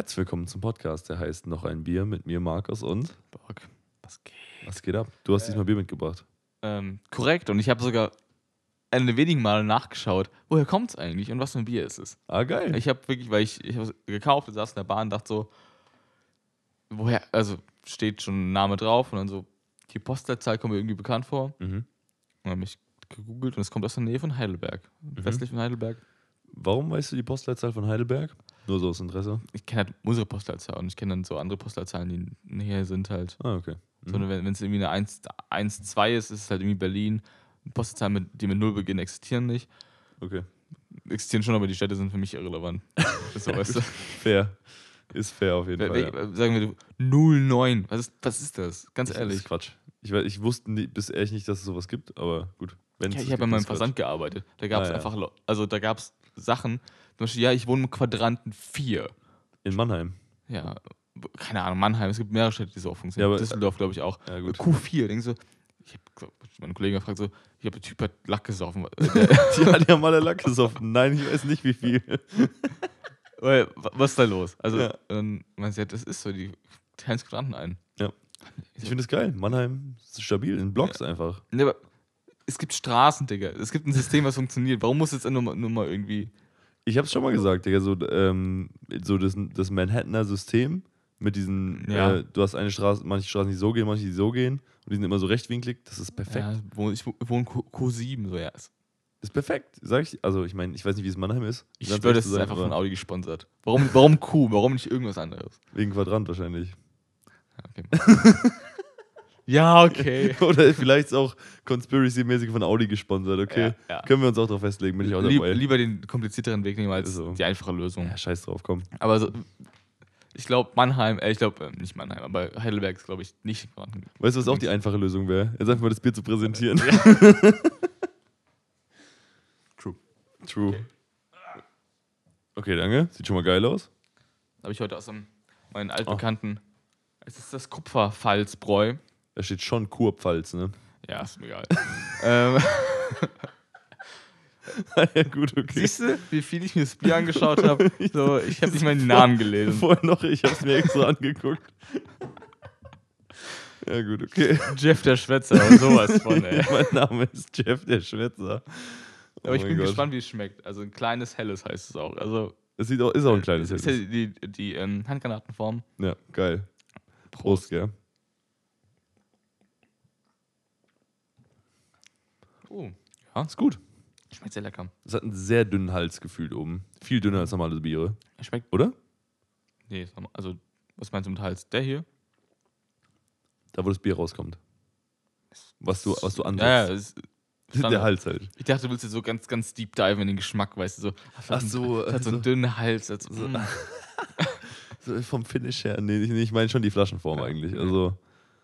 Herzlich willkommen zum Podcast, der heißt Noch ein Bier mit mir, Markus und. Bock. Was geht? Was geht ab? Du hast diesmal Bier mitgebracht. Ähm, korrekt, und ich habe sogar eine der wenigen Male nachgeschaut, woher kommt es eigentlich und was für ein Bier ist es. Ah, geil. Ich habe wirklich, weil ich, ich habe gekauft und saß in der Bahn und dachte so, woher, also steht schon ein Name drauf und dann so, die Postleitzahl kommt mir irgendwie bekannt vor. mhm. Und dann habe ich gegoogelt und es kommt aus der Nähe von Heidelberg. Westlich von Heidelberg. Warum weißt du die Postleitzahl von Heidelberg? Nur so aus Interesse. Ich kenne halt unsere Postleitzahl und ich kenne dann so andere Postleinzahlen, die näher sind halt. Ah, okay. Mhm. So, wenn es irgendwie eine 1, 1, 2 ist, ist es halt irgendwie Berlin. Postleitzahlen, mit, die mit Null beginnen, existieren nicht. Okay. Existieren schon, aber die Städte sind für mich irrelevant. so, weißt du. Fair. Ist fair auf jeden Fall. ja. Sagen wir 09. Was ist, was ist das? Ganz Das ehrlich. ist Quatsch. Ich, ich wusste nie, bis ehrlich nicht, dass es sowas gibt, aber gut. Ja, ich habe in meinem. Versand gearbeitet. Da gab es Ah, ja. einfach, also da gab es Sachen, zum Beispiel, ja, ich wohne im Quadranten 4. In Mannheim. Ja, keine Ahnung, Mannheim, es gibt mehrere Städte, die so funktionieren. Ja, Düsseldorf, glaube ich, auch. Ja, gut. Q4, denkst du, ich habe meine Kollegen gefragt, so, ich habe der Typ hat Lack gesoffen. Die hat ja mal Lack gesoffen. Nein, ich weiß nicht, wie viel. Weil, wa- was ist da los? Also, Ja. dann sie, ja, das ist so, die teilen Quadranten ein. Ich finde es geil. Mannheim ist stabil. In Blocks einfach. Ne, aber es gibt Straßen, Digga. Es gibt ein System, was funktioniert. Warum muss jetzt nur nur mal irgendwie. Ich habe es schon mal gesagt, Digga, so, ähm, so das, das Manhattaner System mit diesen, Ja. äh, du hast eine Straße, manche Straßen, die so gehen, manche, die so gehen und die sind immer so rechtwinklig, das ist perfekt. Ja, ich wo- wohne Q, Q7, so ja. Ist perfekt, sag ich. Also ich meine, ich weiß nicht, wie es in Mannheim ist. Ich schwöre, das ist einfach von Audi gesponsert. Warum, warum Q? Warum nicht irgendwas anderes? Wegen Quadrant wahrscheinlich. Ja, okay. Oder vielleicht ist auch Conspiracy-mäßig von Audi gesponsert, okay? Ja, ja. Können wir uns auch darauf festlegen, bin ich auch dabei. lieber den komplizierteren Weg nehmen als so. die einfache Lösung. Ja, scheiß drauf, komm. Aber so, ich glaube, Mannheim, äh, ich glaube, äh, nicht Mannheim, aber Heidelberg ist, glaube ich, nicht vorhanden. Weißt du, was auch die einfache Lösung wäre? Jetzt einfach mal das Bier zu präsentieren. True. True. Okay. Okay, danke. Sieht schon mal geil aus. Habe ich heute aus einem, meinen altbekannten. Es ist das Kupferpfalzbräu. Da steht schon Kurpfalz, ne? Ja, ist mir egal. ähm, ja, gut, okay. siehst du, wie viel ich mir das Bier angeschaut habe? So, ich habe nicht mal den Namen gelesen. Vorher noch, ich hab's mir extra angeguckt. Ja, gut, okay. Jeff der Schwätzer sowas von, ey. mein Name ist Jeff der Schwätzer. Oh Aber ich mein bin Gott. gespannt, wie es schmeckt. Also ein kleines helles heißt es auch. Also Es sieht auch, ist auch ein kleines ist ja Helles. die, die ähm, Handgranatenform. Ja, geil. Prost, gell? Oh, Ja, ist gut. schmeckt sehr lecker. Es hat einen sehr dünnen Hals gefühlt oben. Viel dünner als normale Biere. Schmeckt, Oder? nee, also was meinst du mit Hals? Der hier? Da, wo das Bier rauskommt. Was du, was du Ja, ja, ansetzt. ist der Standard. Hals halt. Ich dachte, du willst jetzt so ganz, ganz deep dive in den Geschmack, weißt du, so. Ach so, Das hat so einen also- dünnen Hals. Mm. So vom Finish her. Nee, ich, ich meine schon die Flaschenform Ja. eigentlich. Also,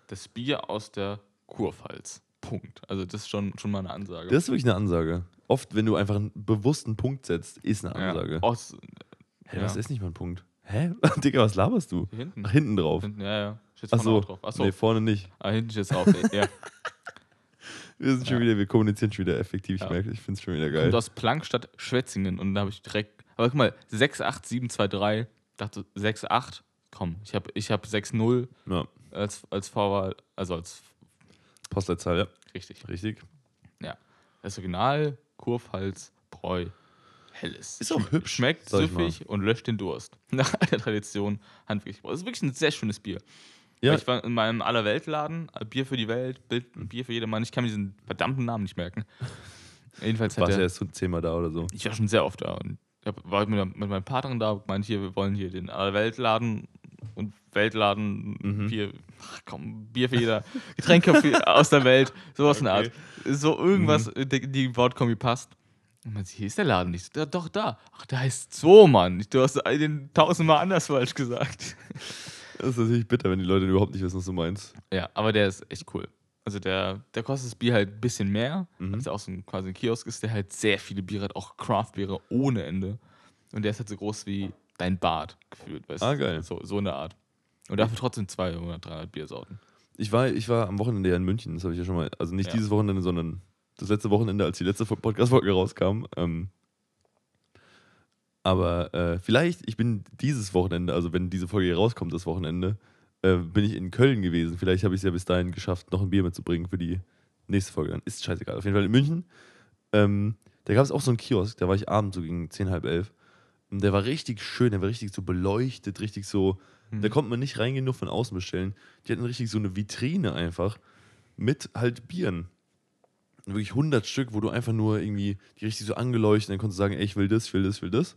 Das Bier aus der Kurpfalz. Punkt. Also das ist schon, schon mal eine Ansage. das ist wirklich eine Ansage. Oft, wenn du einfach einen bewussten Punkt setzt, ist eine Ansage. Ja. Ost, Hä, ja. was ist nicht mal ein Punkt? Hä? Digga, was laberst du? Hier hinten. Ach, hinten drauf. Hinten, ja, ja. Steht vorne so. auch drauf. Achso, Nee, vorne nicht. ah, hinten steht drauf. nee, ja. Wir sind schon Ja. wieder, wir kommunizieren schon wieder effektiv. Ich Ja. merke, ich finde es schon wieder Kommt geil. aus Plankstadt Schwetzingen und da habe ich direkt. Aber guck mal, 68723. Dachte 68. Komm, ich habe ich hab 60 Ja. als, als Vorwahl, also als Postleitzahl, ja. richtig. Richtig. Das Original, Kurpfalz, Bräu, helles. Ist auch hübsch, Schmeckt süffig und löscht den Durst. Nach der Tradition handwerklich. Das ist wirklich ein sehr schönes Bier. Ja, Ich war in meinem Allerweltladen, äh, Bier für die Welt, Bier für jedermann. Ich kann mir diesen verdammten Namen nicht merken. Jedenfalls warst ja der, erst so zehnmal da oder so. ich war schon sehr oft da und war mit, mit meinem Partnerin da, meinte hier, wir wollen hier den Allerweltladen und Weltladen, Mhm. Bier, ach komm, Bier für jeder, Getränke aus der Welt, sowas in der Okay. Art. So irgendwas, Mhm. die, die Wortkombi passt. Und man sieht, hier ist der Laden nicht. Ja, doch, da. Ach, der heißt so, Mann. Du hast den tausendmal anders falsch gesagt. Das ist natürlich bitter, wenn die Leute überhaupt nicht wissen, was du meinst. Ja, aber der ist echt cool. Also der, der kostet das Bier halt ein bisschen mehr, Mhm. weil es ja auch so ein, quasi ein Kiosk ist, der halt sehr viele Biere hat, auch Craft-Biere ohne Ende. Und der ist halt so groß wie dein Bad gefühlt, weißt Ah, du? geil. So, so eine Art. Und dafür trotzdem 200, 300 Biersorten. Ich war, ich war am Wochenende ja in München, das habe ich ja schon mal, also nicht Ja. dieses Wochenende, sondern das letzte Wochenende, als die letzte Podcast-Folge rauskam. Ähm, Aber äh, vielleicht, ich bin dieses Wochenende, also wenn diese Folge hier rauskommt, das Wochenende, äh, bin ich in Köln gewesen. Vielleicht habe ich es ja bis dahin geschafft, noch ein Bier mitzubringen für die nächste Folge. Dann ist scheißegal. Auf jeden Fall in München. Ähm, da gab es auch so einen Kiosk, da war ich abends so gegen 10, halb elf. Und der war richtig schön, der war richtig so beleuchtet, richtig so. Mhm. Da konnte man nicht reingehen, nur von außen bestellen. Die hatten richtig so eine Vitrine einfach mit halt Bieren. Und wirklich 100 Stück, wo du einfach nur irgendwie die richtig so angeleuchtet, dann konntest du sagen, ey, ich will das, ich will das, ich will das.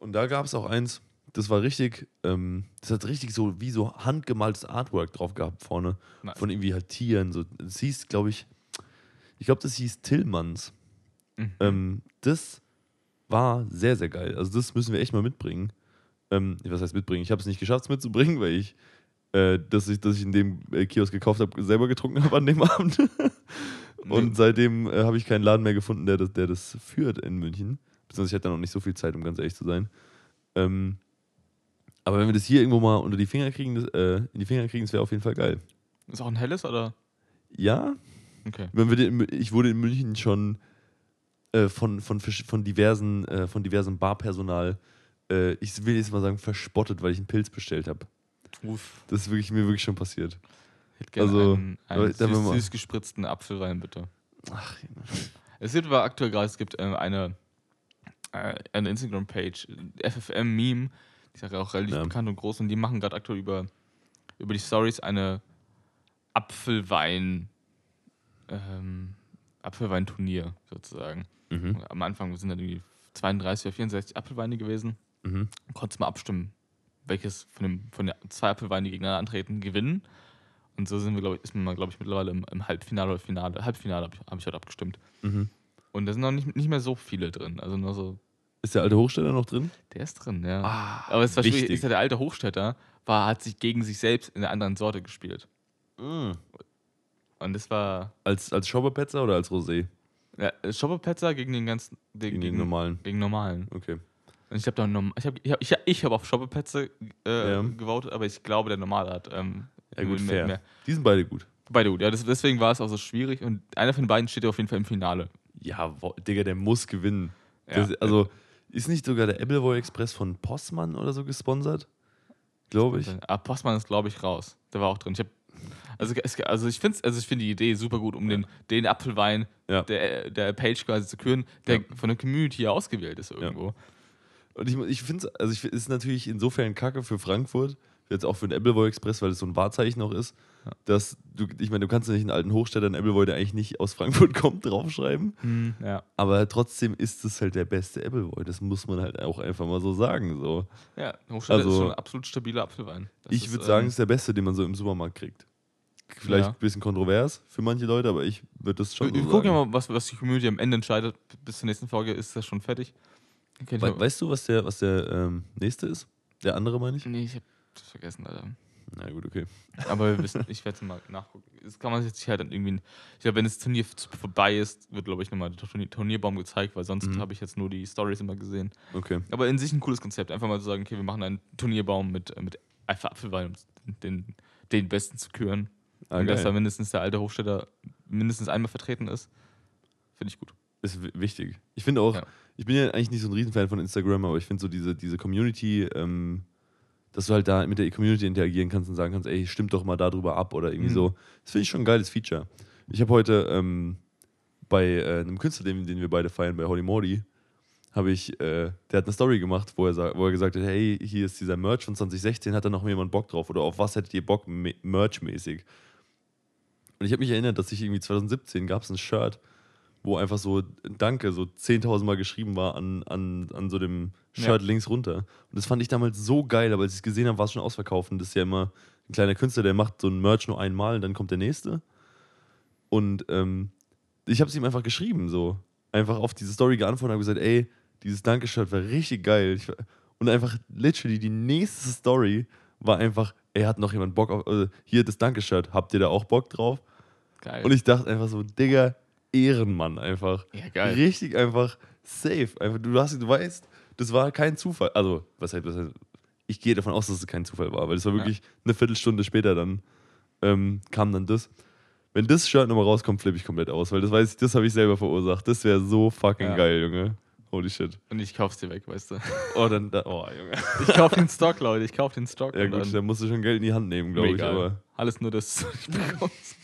Und da gab es auch eins, das war richtig, ähm, das hat richtig so wie so handgemaltes Artwork drauf gehabt vorne. Nice. Von irgendwie halt Tieren. So. Das hieß, glaube ich, ich glaube, das hieß Tillmanns. Mhm. Ähm, das war sehr, sehr geil. Also das müssen wir echt mal mitbringen. Ähm, was heißt mitbringen? Ich habe es nicht geschafft, es mitzubringen, weil ich, äh, dass ich, dass ich in dem äh, Kiosk gekauft habe, selber getrunken habe an dem Abend. Und Nee. seitdem äh, habe ich keinen Laden mehr gefunden, der das, der das führt in München. Beziehungsweise ich hatte da noch nicht so viel Zeit, um ganz ehrlich zu sein. Ähm, aber wenn wir das hier irgendwo mal unter die Finger kriegen, das, äh, in die Finger kriegen, das wäre auf jeden Fall geil. Ist auch ein helles oder? Ja, Okay. ich wurde in München schon äh, von, von, von, diversen, äh, von diversem Barpersonal, äh, ich will jetzt mal sagen, verspottet, weil ich einen Pilz bestellt habe. Das ist wirklich, mir wirklich schon passiert. Ich hätte gerne Also, einen, einen süß, süß gespritzten Apfelwein, bitte. Ach, Es gibt aber aktuell gerade, es gibt ähm, eine, äh, eine Instagram-Page, FFM-Meme, die ist ja auch relativ Ja. bekannt und groß und die machen gerade aktuell über, über die Stories eine Apfelwein, ähm, Apfelweinturnier sozusagen. Mhm. Am Anfang sind dann irgendwie 32 oder 64 Apfelweine gewesen. Mhm. konntest mal abstimmen, welches von, dem, von den zwei Apfelweinen, die gegeneinander antreten, gewinnen. Und so sind wir, glaube ich, ist man, glaube ich, mittlerweile im, im Halbfinale oder Finale. Halbfinale habe ich, hab ich heute abgestimmt. Mhm. Und da sind noch nicht, nicht mehr so viele drin. Also nur so, Ist der alte Hochsteller noch drin? der ist drin, ja. Ah, Aber es war schwierig, wichtig. ist ja der alte Hochstädter, war, hat sich gegen sich selbst in einer anderen Sorte gespielt. Mhm. Und das war Als, als Schauberpetzer oder als Rosé? Ja, Schopperpetzer gegen den ganzen Gegen den normalen. Gegen normalen. Okay. Und ich habe da norm ich habe ich hab, ich ich hab auf Schopperpetzer äh, Ja. gewotet, aber ich glaube, der normale hat ähm, Ja, gut, mehr- fair. mehr- Die sind beide gut. Beide gut, ja. Das, deswegen war es auch so schwierig und einer von den beiden steht ja auf jeden Fall im Finale. Ja, wo, Digga, der muss gewinnen. Ja. Das, also, ist nicht sogar der Appleboy Express von Postmann oder so gesponsert? Glaube ich. Ah, Postmann ist, glaube ich, raus. Der war auch drin. Ich hab, also, es, also ich finde also ich find die Idee super gut, um den, den Apfelwein Ja. der, der Page quasi zu küren, der Ja. von der Community ausgewählt ist irgendwo. Und ich, ich finde es, also ich, ist natürlich insofern kacke für Frankfurt, jetzt auch für den Appleboy Express, weil es so ein Wahrzeichen auch ist, Ja. dass du, ich meine, du kannst ja nicht einen alten Hochstädter, einen Appleboy, der eigentlich nicht aus Frankfurt kommt, draufschreiben. Hm, ja. Aber trotzdem ist es halt der beste Appleboy. Das muss man halt auch einfach mal so sagen. So. Ja, Hochstädter ist Also- schon ein absolut stabiler Apfelwein. Das ich ist, würde ähm, sagen, es ist der beste, den man so im Supermarkt kriegt. Vielleicht Ja. ein bisschen kontrovers für manche Leute, aber ich würde das schon wir so gucken mal, was, was die Community am Ende entscheidet. Bis zur nächsten Folge ist das schon fertig. We hab- weißt du, was der, was der ähm, nächste ist? Der andere, meine ich? nee, ich habe das vergessen, Alter. Na gut, okay. Aber wir wissen, ich werde es mal nachgucken. Das kann man sich halt dann irgendwie. Ich glaube, wenn das Turnier vorbei ist, wird, glaube ich, nochmal der Turnier Turnierbaum gezeigt, weil sonst Mhm. habe ich jetzt nur die Stories immer gesehen. Okay. Aber in sich ein cooles Konzept. Einfach mal zu sagen, okay, wir machen einen Turnierbaum mit, mit einfach Apfelwein, um den, den besten zu küren. Ah, Und dass da mindestens der alte Hochstädter mindestens einmal vertreten ist. Finde ich gut. Ist wi- wichtig. Ich finde auch, Ja. ich bin ja eigentlich nicht so ein Riesenfan von Instagram, aber ich finde so diese, diese Community, ähm, dass du halt da mit der Community interagieren kannst und sagen kannst, ey, stimmt doch mal darüber ab oder irgendwie Mhm. so. Das finde ich schon ein geiles Feature. Ich habe heute ähm, bei äh, einem Künstler, den, den wir beide feiern, bei Holly Morty, habe ich, äh, der hat eine Story gemacht, wo er, wo er gesagt hat, hey, hier ist dieser Merch von 2016, hat da noch jemand Bock drauf oder auf was hättet ihr Bock me- Merch-mäßig? Und ich habe mich erinnert, dass ich irgendwie 2017 gab es ein Shirt, wo einfach so Danke so 10.000 Mal geschrieben war an, an, an so dem Shirt Ja. links runter. Und das fand ich damals so geil, aber als ich es gesehen habe, war es schon ausverkauft. Und das ist ja immer ein kleiner Künstler, der macht so ein Merch nur einmal und dann kommt der nächste. Und ähm, ich habe es ihm einfach geschrieben, so. Einfach auf diese Story geantwortet und habe gesagt, ey, dieses Danke-Shirt war richtig geil. Ich, und einfach literally die nächste Story war einfach, ey, hat noch jemand Bock auf, äh, hier das Danke-Shirt, habt ihr da auch Bock drauf? Geil. Und ich dachte einfach so, Digga, Ehrenmann einfach. ja, geil. Richtig einfach safe. Einfach, du, hast, du weißt, das war kein Zufall. Also, was heißt, was heißt ich gehe davon aus, dass es kein Zufall war, weil es war wirklich eine Viertelstunde später dann ähm, kam dann das. Wenn das Shirt nochmal rauskommt, flippe ich komplett aus, weil das weiß ich, das habe ich selber verursacht. Das wäre so fucking Ja. geil, Junge. Holy shit. Und ich kauf's dir weg, weißt du. Oh, dann, da, oh, Junge. Ich kauf den Stock, Leute. Ich kauf den Stock. Ja gut, dann- da musst du schon Geld in die Hand nehmen, glaube ich. Aber Alles nur das. ich bekomm's.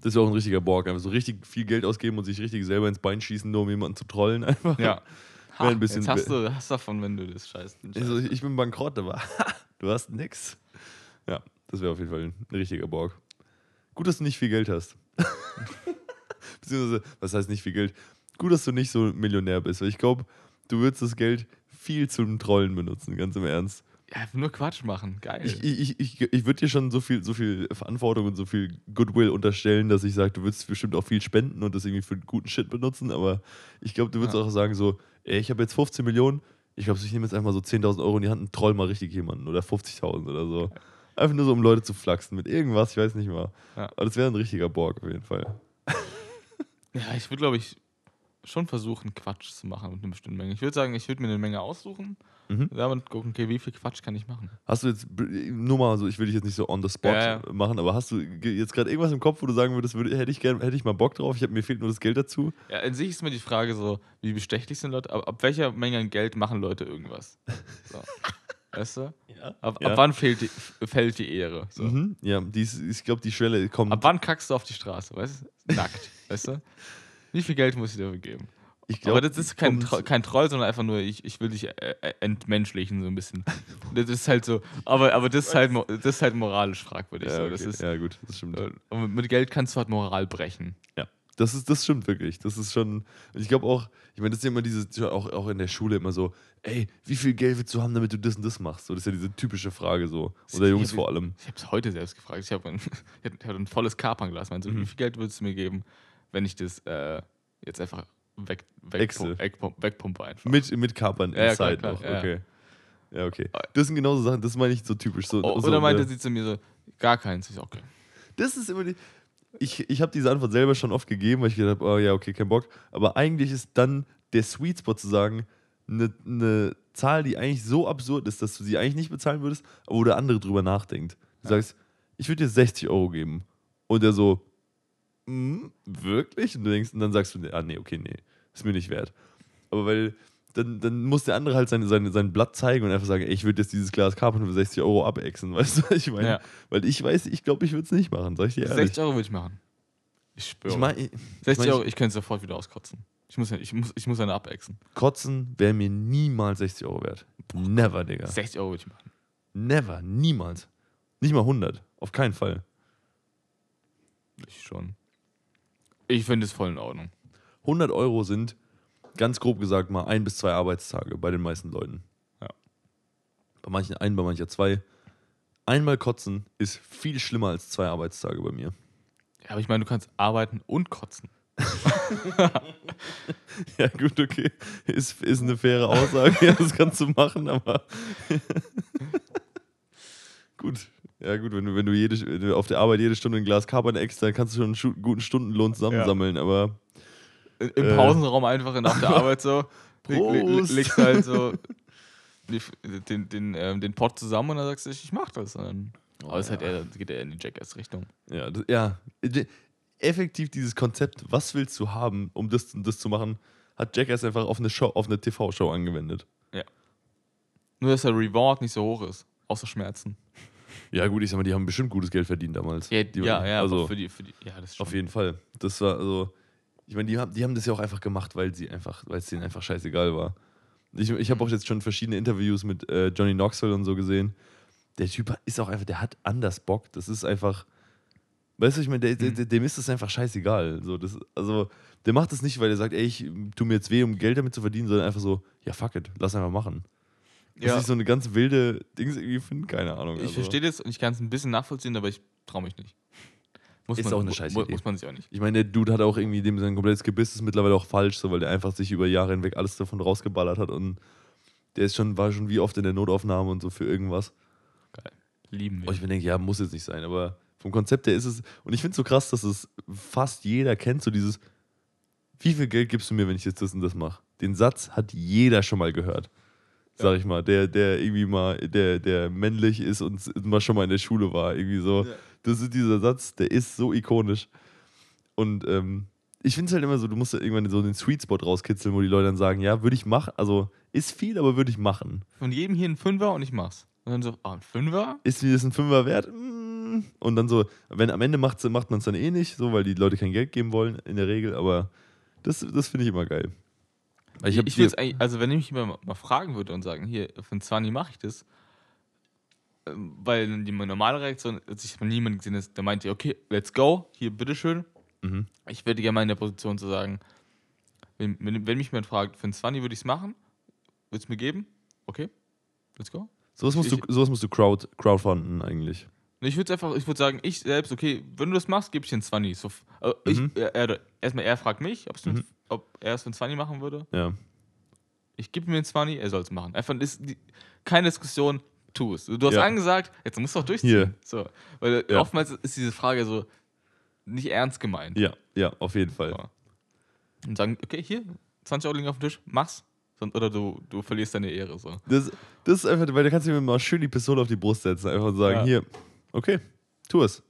Das ist auch ein richtiger Borg. Einfach so richtig viel Geld ausgeben und sich richtig selber ins Bein schießen, nur um jemanden zu trollen einfach. ja. Wäre ein bisschen- Jetzt hast du hast davon, wenn du das scheißt. Also, ich bin bankrott, aber du hast nix. Ja, das wäre auf jeden Fall ein richtiger Borg. Gut, dass du nicht viel Geld hast. Beziehungsweise, was heißt nicht viel Geld? Gut, dass du nicht so Millionär bist, weil ich glaube, du würdest das Geld viel zum Trollen benutzen, ganz im Ernst. Ja, nur Quatsch machen. Geil. Ich, ich, ich, ich würde dir schon so viel, so viel Verantwortung und so viel Goodwill unterstellen, dass ich sage, du würdest bestimmt auch viel spenden und das irgendwie für guten Shit benutzen, aber ich glaube, du würdest Ja. auch sagen so, ey, ich habe jetzt 15 Millionen, ich glaube, ich nehme jetzt einfach so 10.000 Euro in die Hand und troll mal richtig jemanden oder 50.000 oder so. Einfach nur so, um Leute zu flachsen mit irgendwas, ich weiß nicht mal. Ja. Aber das wäre ein richtiger Borg auf jeden Fall. Ja, ich würde, glaube ich, schon versuchen, Quatsch zu machen mit einer bestimmten Menge. Ich würde sagen, ich würde mir eine Menge aussuchen Mhm. und damit gucken, okay, wie viel Quatsch kann ich machen? Hast du jetzt, nur mal so, ich will dich jetzt nicht so on the spot Ja, ja. machen, aber hast du jetzt gerade irgendwas im Kopf, wo du sagen würdest, würde, hätte ich gern, hätte ich mal Bock drauf, ich hab, mir fehlt nur das Geld dazu? Ja, in sich ist mir die Frage so, wie bestechlich sind Leute, ab, ab welcher Menge an Geld machen Leute irgendwas? So. weißt du? Ja. Ab, Ja. ab wann fehlt die, fällt die Ehre? So. Mhm. Ja, die ist, ich glaube, die Schwelle kommt. Ab wann kackst du auf die Straße, weißt du? Nackt, weißt du? Wie viel Geld muss ich dafür geben? Ich glaub, aber das ist kein, Tro kein Troll, sondern einfach nur, ich, ich will dich äh, äh, entmenschlichen, so ein bisschen. Das ist halt so, aber, aber das, ist halt, das ist halt moralisch fragwürdig. Ja, so. okay. das ist, ja, gut, das stimmt. äh, und mit Geld kannst du halt Moral brechen. Ja, das, ist, das stimmt wirklich. Das ist schon. Und ich glaube auch, ich meine, das ist ja immer diese, auch, auch in der Schule immer so, ey, wie viel Geld willst du haben, damit du das und das machst? So, das ist ja diese typische Frage so. Oder Ich Jungs hab- vor allem. Ich habe es heute selbst gefragt. Ich habe ein, ich hatte ein volles Kapern-Glas. Meinst du, Mhm. wie viel Geld würdest du mir geben, wenn ich das äh, jetzt einfach weg, Excel. wegpumpe, wegpumpe, einfach? Mit, mit Kapern Ja, ja, inside klar, noch. klar, ja. okay. Ja, okay. Das sind genauso Sachen, das meine ich so typisch. So, Oh, so oder meinte sie zu mir so, gar keins. Ich so, okay. Das ist immer die. Ich, ich habe diese Antwort selber schon oft gegeben, weil ich gedacht habe, oh ja, okay, kein Bock. Aber eigentlich ist dann der Sweet Spot zu sagen, eine ne Zahl, die eigentlich so absurd ist, dass du sie eigentlich nicht bezahlen würdest, aber wo der andere drüber nachdenkt. Du sagst, ich würde dir 60 Euro geben. Und der so, "Mm, wirklich? Und du denkst, und dann sagst du, ah, nee, okay, nee, ist mir nicht wert. Aber weil, dann, dann muss der andere halt seine, seine, sein Blatt zeigen und einfach sagen, ey, ich würde jetzt dieses Glas Kapern für 60 Euro abexen, weißt du, was ich meine? Ja. Weil ich weiß, ich glaube, ich würde es nicht machen, sag ich dir ehrlich. 60 Euro würde ich machen. Ich spüre. Ich meine, 60 mein, Euro, ich könnte es sofort wieder auskotzen. Ich muss, ich muss, ich muss eine abexen. Kotzen wäre mir niemals 60 Euro wert. Never, Digga. 60 Euro würde ich machen. Never, niemals. Nicht mal 100. Auf keinen Fall. Ich schon. Ich finde es voll in Ordnung. 100 Euro sind, ganz grob gesagt, mal ein bis zwei Arbeitstage bei den meisten Leuten. Ja. Bei manchen ein, bei manchen zwei. Einmal kotzen ist viel schlimmer als zwei Arbeitstage bei mir. Ja, aber ich meine, du kannst arbeiten und kotzen. Ja, gut, okay. Ist, ist eine faire Aussage. Ja, das kannst du machen, aber. gut. Ja, gut, wenn du, wenn du, jede, wenn du auf der Arbeit jede Stunde ein Glas Kapern eckst, dann kannst du schon einen guten Stundenlohn zusammensammeln, aber. Im Äh. Pausenraum einfach in- auf der Arbeit so. Prost. Legst du halt so den, den, ähm, den Pot zusammen und dann sagst du, ich mach das. Und dann, aber es ist halt ja. eher, geht eher in die Jackass-Richtung. Ja, das, ja. Effektiv dieses Konzept, was willst du haben, um das, das zu machen, hat Jackass einfach auf eine Show, auf eine TV-Show angewendet. Nur, dass der Reward nicht so hoch ist. Außer Schmerzen. Ja, gut, ich sag mal, die haben bestimmt gutes Geld verdient damals. Ja, die, ja, ja, also für die, für die, ja, das auf stimmt. jeden Fall. Das war also, ich meine, die haben, die haben das ja auch einfach gemacht, weil sie einfach, weil es denen einfach scheißegal war. Ich, ich habe auch jetzt schon verschiedene Interviews mit äh, Johnny Knoxville und so gesehen. Der Typ ist auch einfach, der hat anders Bock. Das ist einfach, weißt du, ich meine, der, der, der, dem ist das einfach scheißegal. So, das, also, der macht das nicht, weil er sagt, ey, ich tu mir jetzt weh, um Geld damit zu verdienen, sondern einfach so, ja, fuck it, lass einfach machen. Dass Ja. ich so eine ganz wilde Dings irgendwie finde, keine Ahnung. Ich also. verstehe das und ich kann es ein bisschen nachvollziehen, aber ich traue mich nicht. Muss Ist man, auch eine mu- scheiß mu- Idee. Muss man sich auch nicht. Ich meine, der Dude hat auch irgendwie dem sein komplettes Gebiss ist mittlerweile auch falsch, so weil der einfach sich über Jahre hinweg alles davon rausgeballert hat und der ist schon, war schon wie oft in der Notaufnahme und so für irgendwas. Geil. Lieben wir. Und ich mir denke, ja, muss jetzt nicht sein, aber vom Konzept her ist es. Und ich finde es so krass, dass es fast jeder kennt, so dieses, wie viel Geld gibst du mir, wenn ich jetzt das und das mache? Den Satz hat jeder schon mal gehört. Sag ich mal, der, der irgendwie mal, der, der männlich ist und mal schon mal in der Schule war, irgendwie so. Ja. Das ist dieser Satz, der ist so ikonisch. Und ähm, ich finde es halt immer so, du musst ja irgendwann so den Sweet Spot rauskitzeln, wo die Leute dann sagen, ja, würde ich machen, also ist viel, aber würde ich machen. Von jedem hier ein Fünfer und ich mach's. Und dann so, ah, ein Fünfer? Ist mir das ein Fünfer wert? Mm. Und dann so, wenn am Ende macht, macht man es dann eh nicht, so, weil die Leute kein Geld geben wollen, in der Regel, aber das, das finde ich immer geil. Weil Ich, ich hier- würde eigentlich, also wenn ich mich mal, mal fragen würde und sagen, hier, für ein 20 mache ich das, ähm, weil die normale Reaktion, als ich von niemandem gesehen ist, der meinte, okay, let's go, hier, bitteschön. Mhm. Ich würde gerne mal in der Position zu sagen, wenn, wenn, wenn mich jemand fragt, für ein 20 würde ich es machen, würde es mir geben, okay, let's go. Sowas musst, du, ich- sowas musst du crowd, crowdfunden eigentlich. Ich würde einfach, ich würde sagen, ich selbst, okay, wenn du das machst, gebe ich dir ein 20. So, f- äh, ich, Mhm. er, er, erstmal, er fragt mich, Mhm. ob er es für ein 20 machen würde. Ja. Ich gebe mir ein 20, er soll es machen. Einfach ist die, keine Diskussion, tu es. Du hast Ja. angesagt, jetzt musst du auch durchziehen. Hier. So, weil Ja. oftmals ist diese Frage so nicht ernst gemeint. Ja, ja, auf jeden Fall. So. Und sagen, okay, hier, 20 Euro liegen auf dem Tisch, mach's. Oder du, du verlierst deine Ehre. So. Das, das ist einfach, weil da kannst du mir mal schön die Pistole auf die Brust setzen. Einfach sagen, Ja. hier, okay, tu es.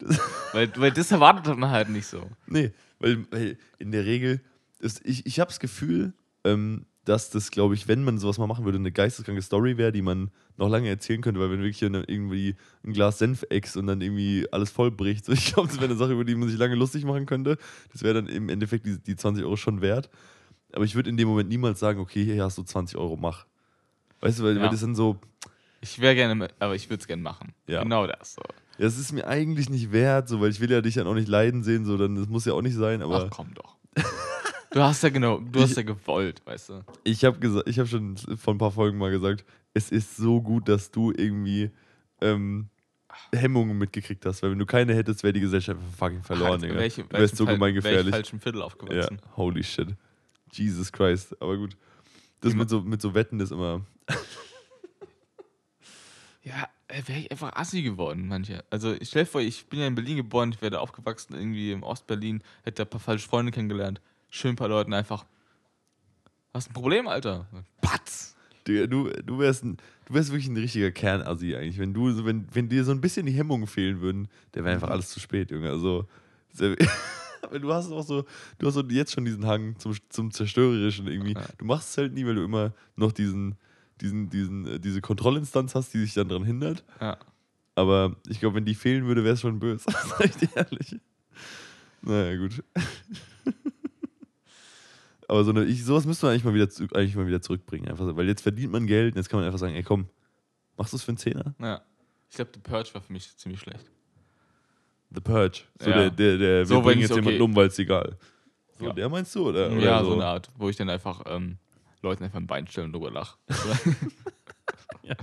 Weil, weil das erwartet man halt nicht so. Nee, weil, weil in der Regel, ist, ich, ich habe das Gefühl, ähm, dass das, glaube ich, wenn man sowas mal machen würde, eine geisteskranke Story wäre, die man noch lange erzählen könnte, weil wenn wirklich irgendwie ein Glas Senf ex und dann irgendwie alles vollbricht, so, ich glaube, das wäre eine Sache, über die man sich lange lustig machen könnte. Das wäre dann im Endeffekt die, die 20 Euro schon wert. Aber ich würde in dem Moment niemals sagen, okay, hier hast du 20 Euro, mach. Weißt du, weil, Ja. weil das sind so, Ich wäre gerne, aber ich würde es gerne machen. Ja. Genau das. So. ja, es ist mir eigentlich nicht wert, so, weil ich will ja dich dann auch nicht leiden sehen, so, dann, das muss ja auch nicht sein, aber. Ach komm doch. Du hast ja genau, du hast Ich- ja gewollt, weißt du. Ich habe gesagt, ich habe schon vor ein paar Folgen mal gesagt, es ist so gut, dass du irgendwie ähm, Hemmungen mitgekriegt hast, weil wenn du keine hättest, wäre die Gesellschaft fucking verloren, Digga. welche, du wärst so Fall- gemein gefährlich. falsch im Viertel Ja, aufgewachsen. holy shit. Jesus Christ, aber gut. Das mit so, mit so Wetten ist immer. Ja, wäre ich einfach assi geworden, manche. Also ich stell dir vor, ich bin ja in Berlin geboren, ich werde aufgewachsen irgendwie im Ostberlin, hätte da ein paar falsche Freunde kennengelernt. Schön ein paar Leuten einfach. Hast ein Problem, Alter? Patz! Digga, du, du, wärst ein, du wärst wirklich ein richtiger Kernassi eigentlich. Wenn, du, wenn, wenn dir so ein bisschen die Hemmungen fehlen würden, dann wäre einfach Mhm. alles zu spät, Junge. Also, du hast auch so, du hast so jetzt schon diesen Hang zum, zum Zerstörerischen irgendwie. Du machst es halt nie, weil du immer noch diesen, diesen, diesen, äh, diese Kontrollinstanz hast, die sich dann daran hindert. Ja. Aber ich glaube, wenn die fehlen würde, wäre es schon böse. Sag ich dir ehrlich. Naja, gut. Aber so eine, ich, sowas müsste man eigentlich mal, wieder, eigentlich mal wieder zurückbringen. Einfach so, weil jetzt verdient man Geld und jetzt kann man einfach sagen, ey komm, machst du es für einen Zehner? ja. Ich glaube, The Purge war für mich ziemlich schlecht. The Purge. So Ja. der, der, der So, wir bringen jetzt jemanden okay- um, weil es egal. So, Ja. der meinst du, oder? oder ja, so. eine Art, wo ich dann einfach ähm, Leuten einfach ein Bein stelle und drüber lache. Ja,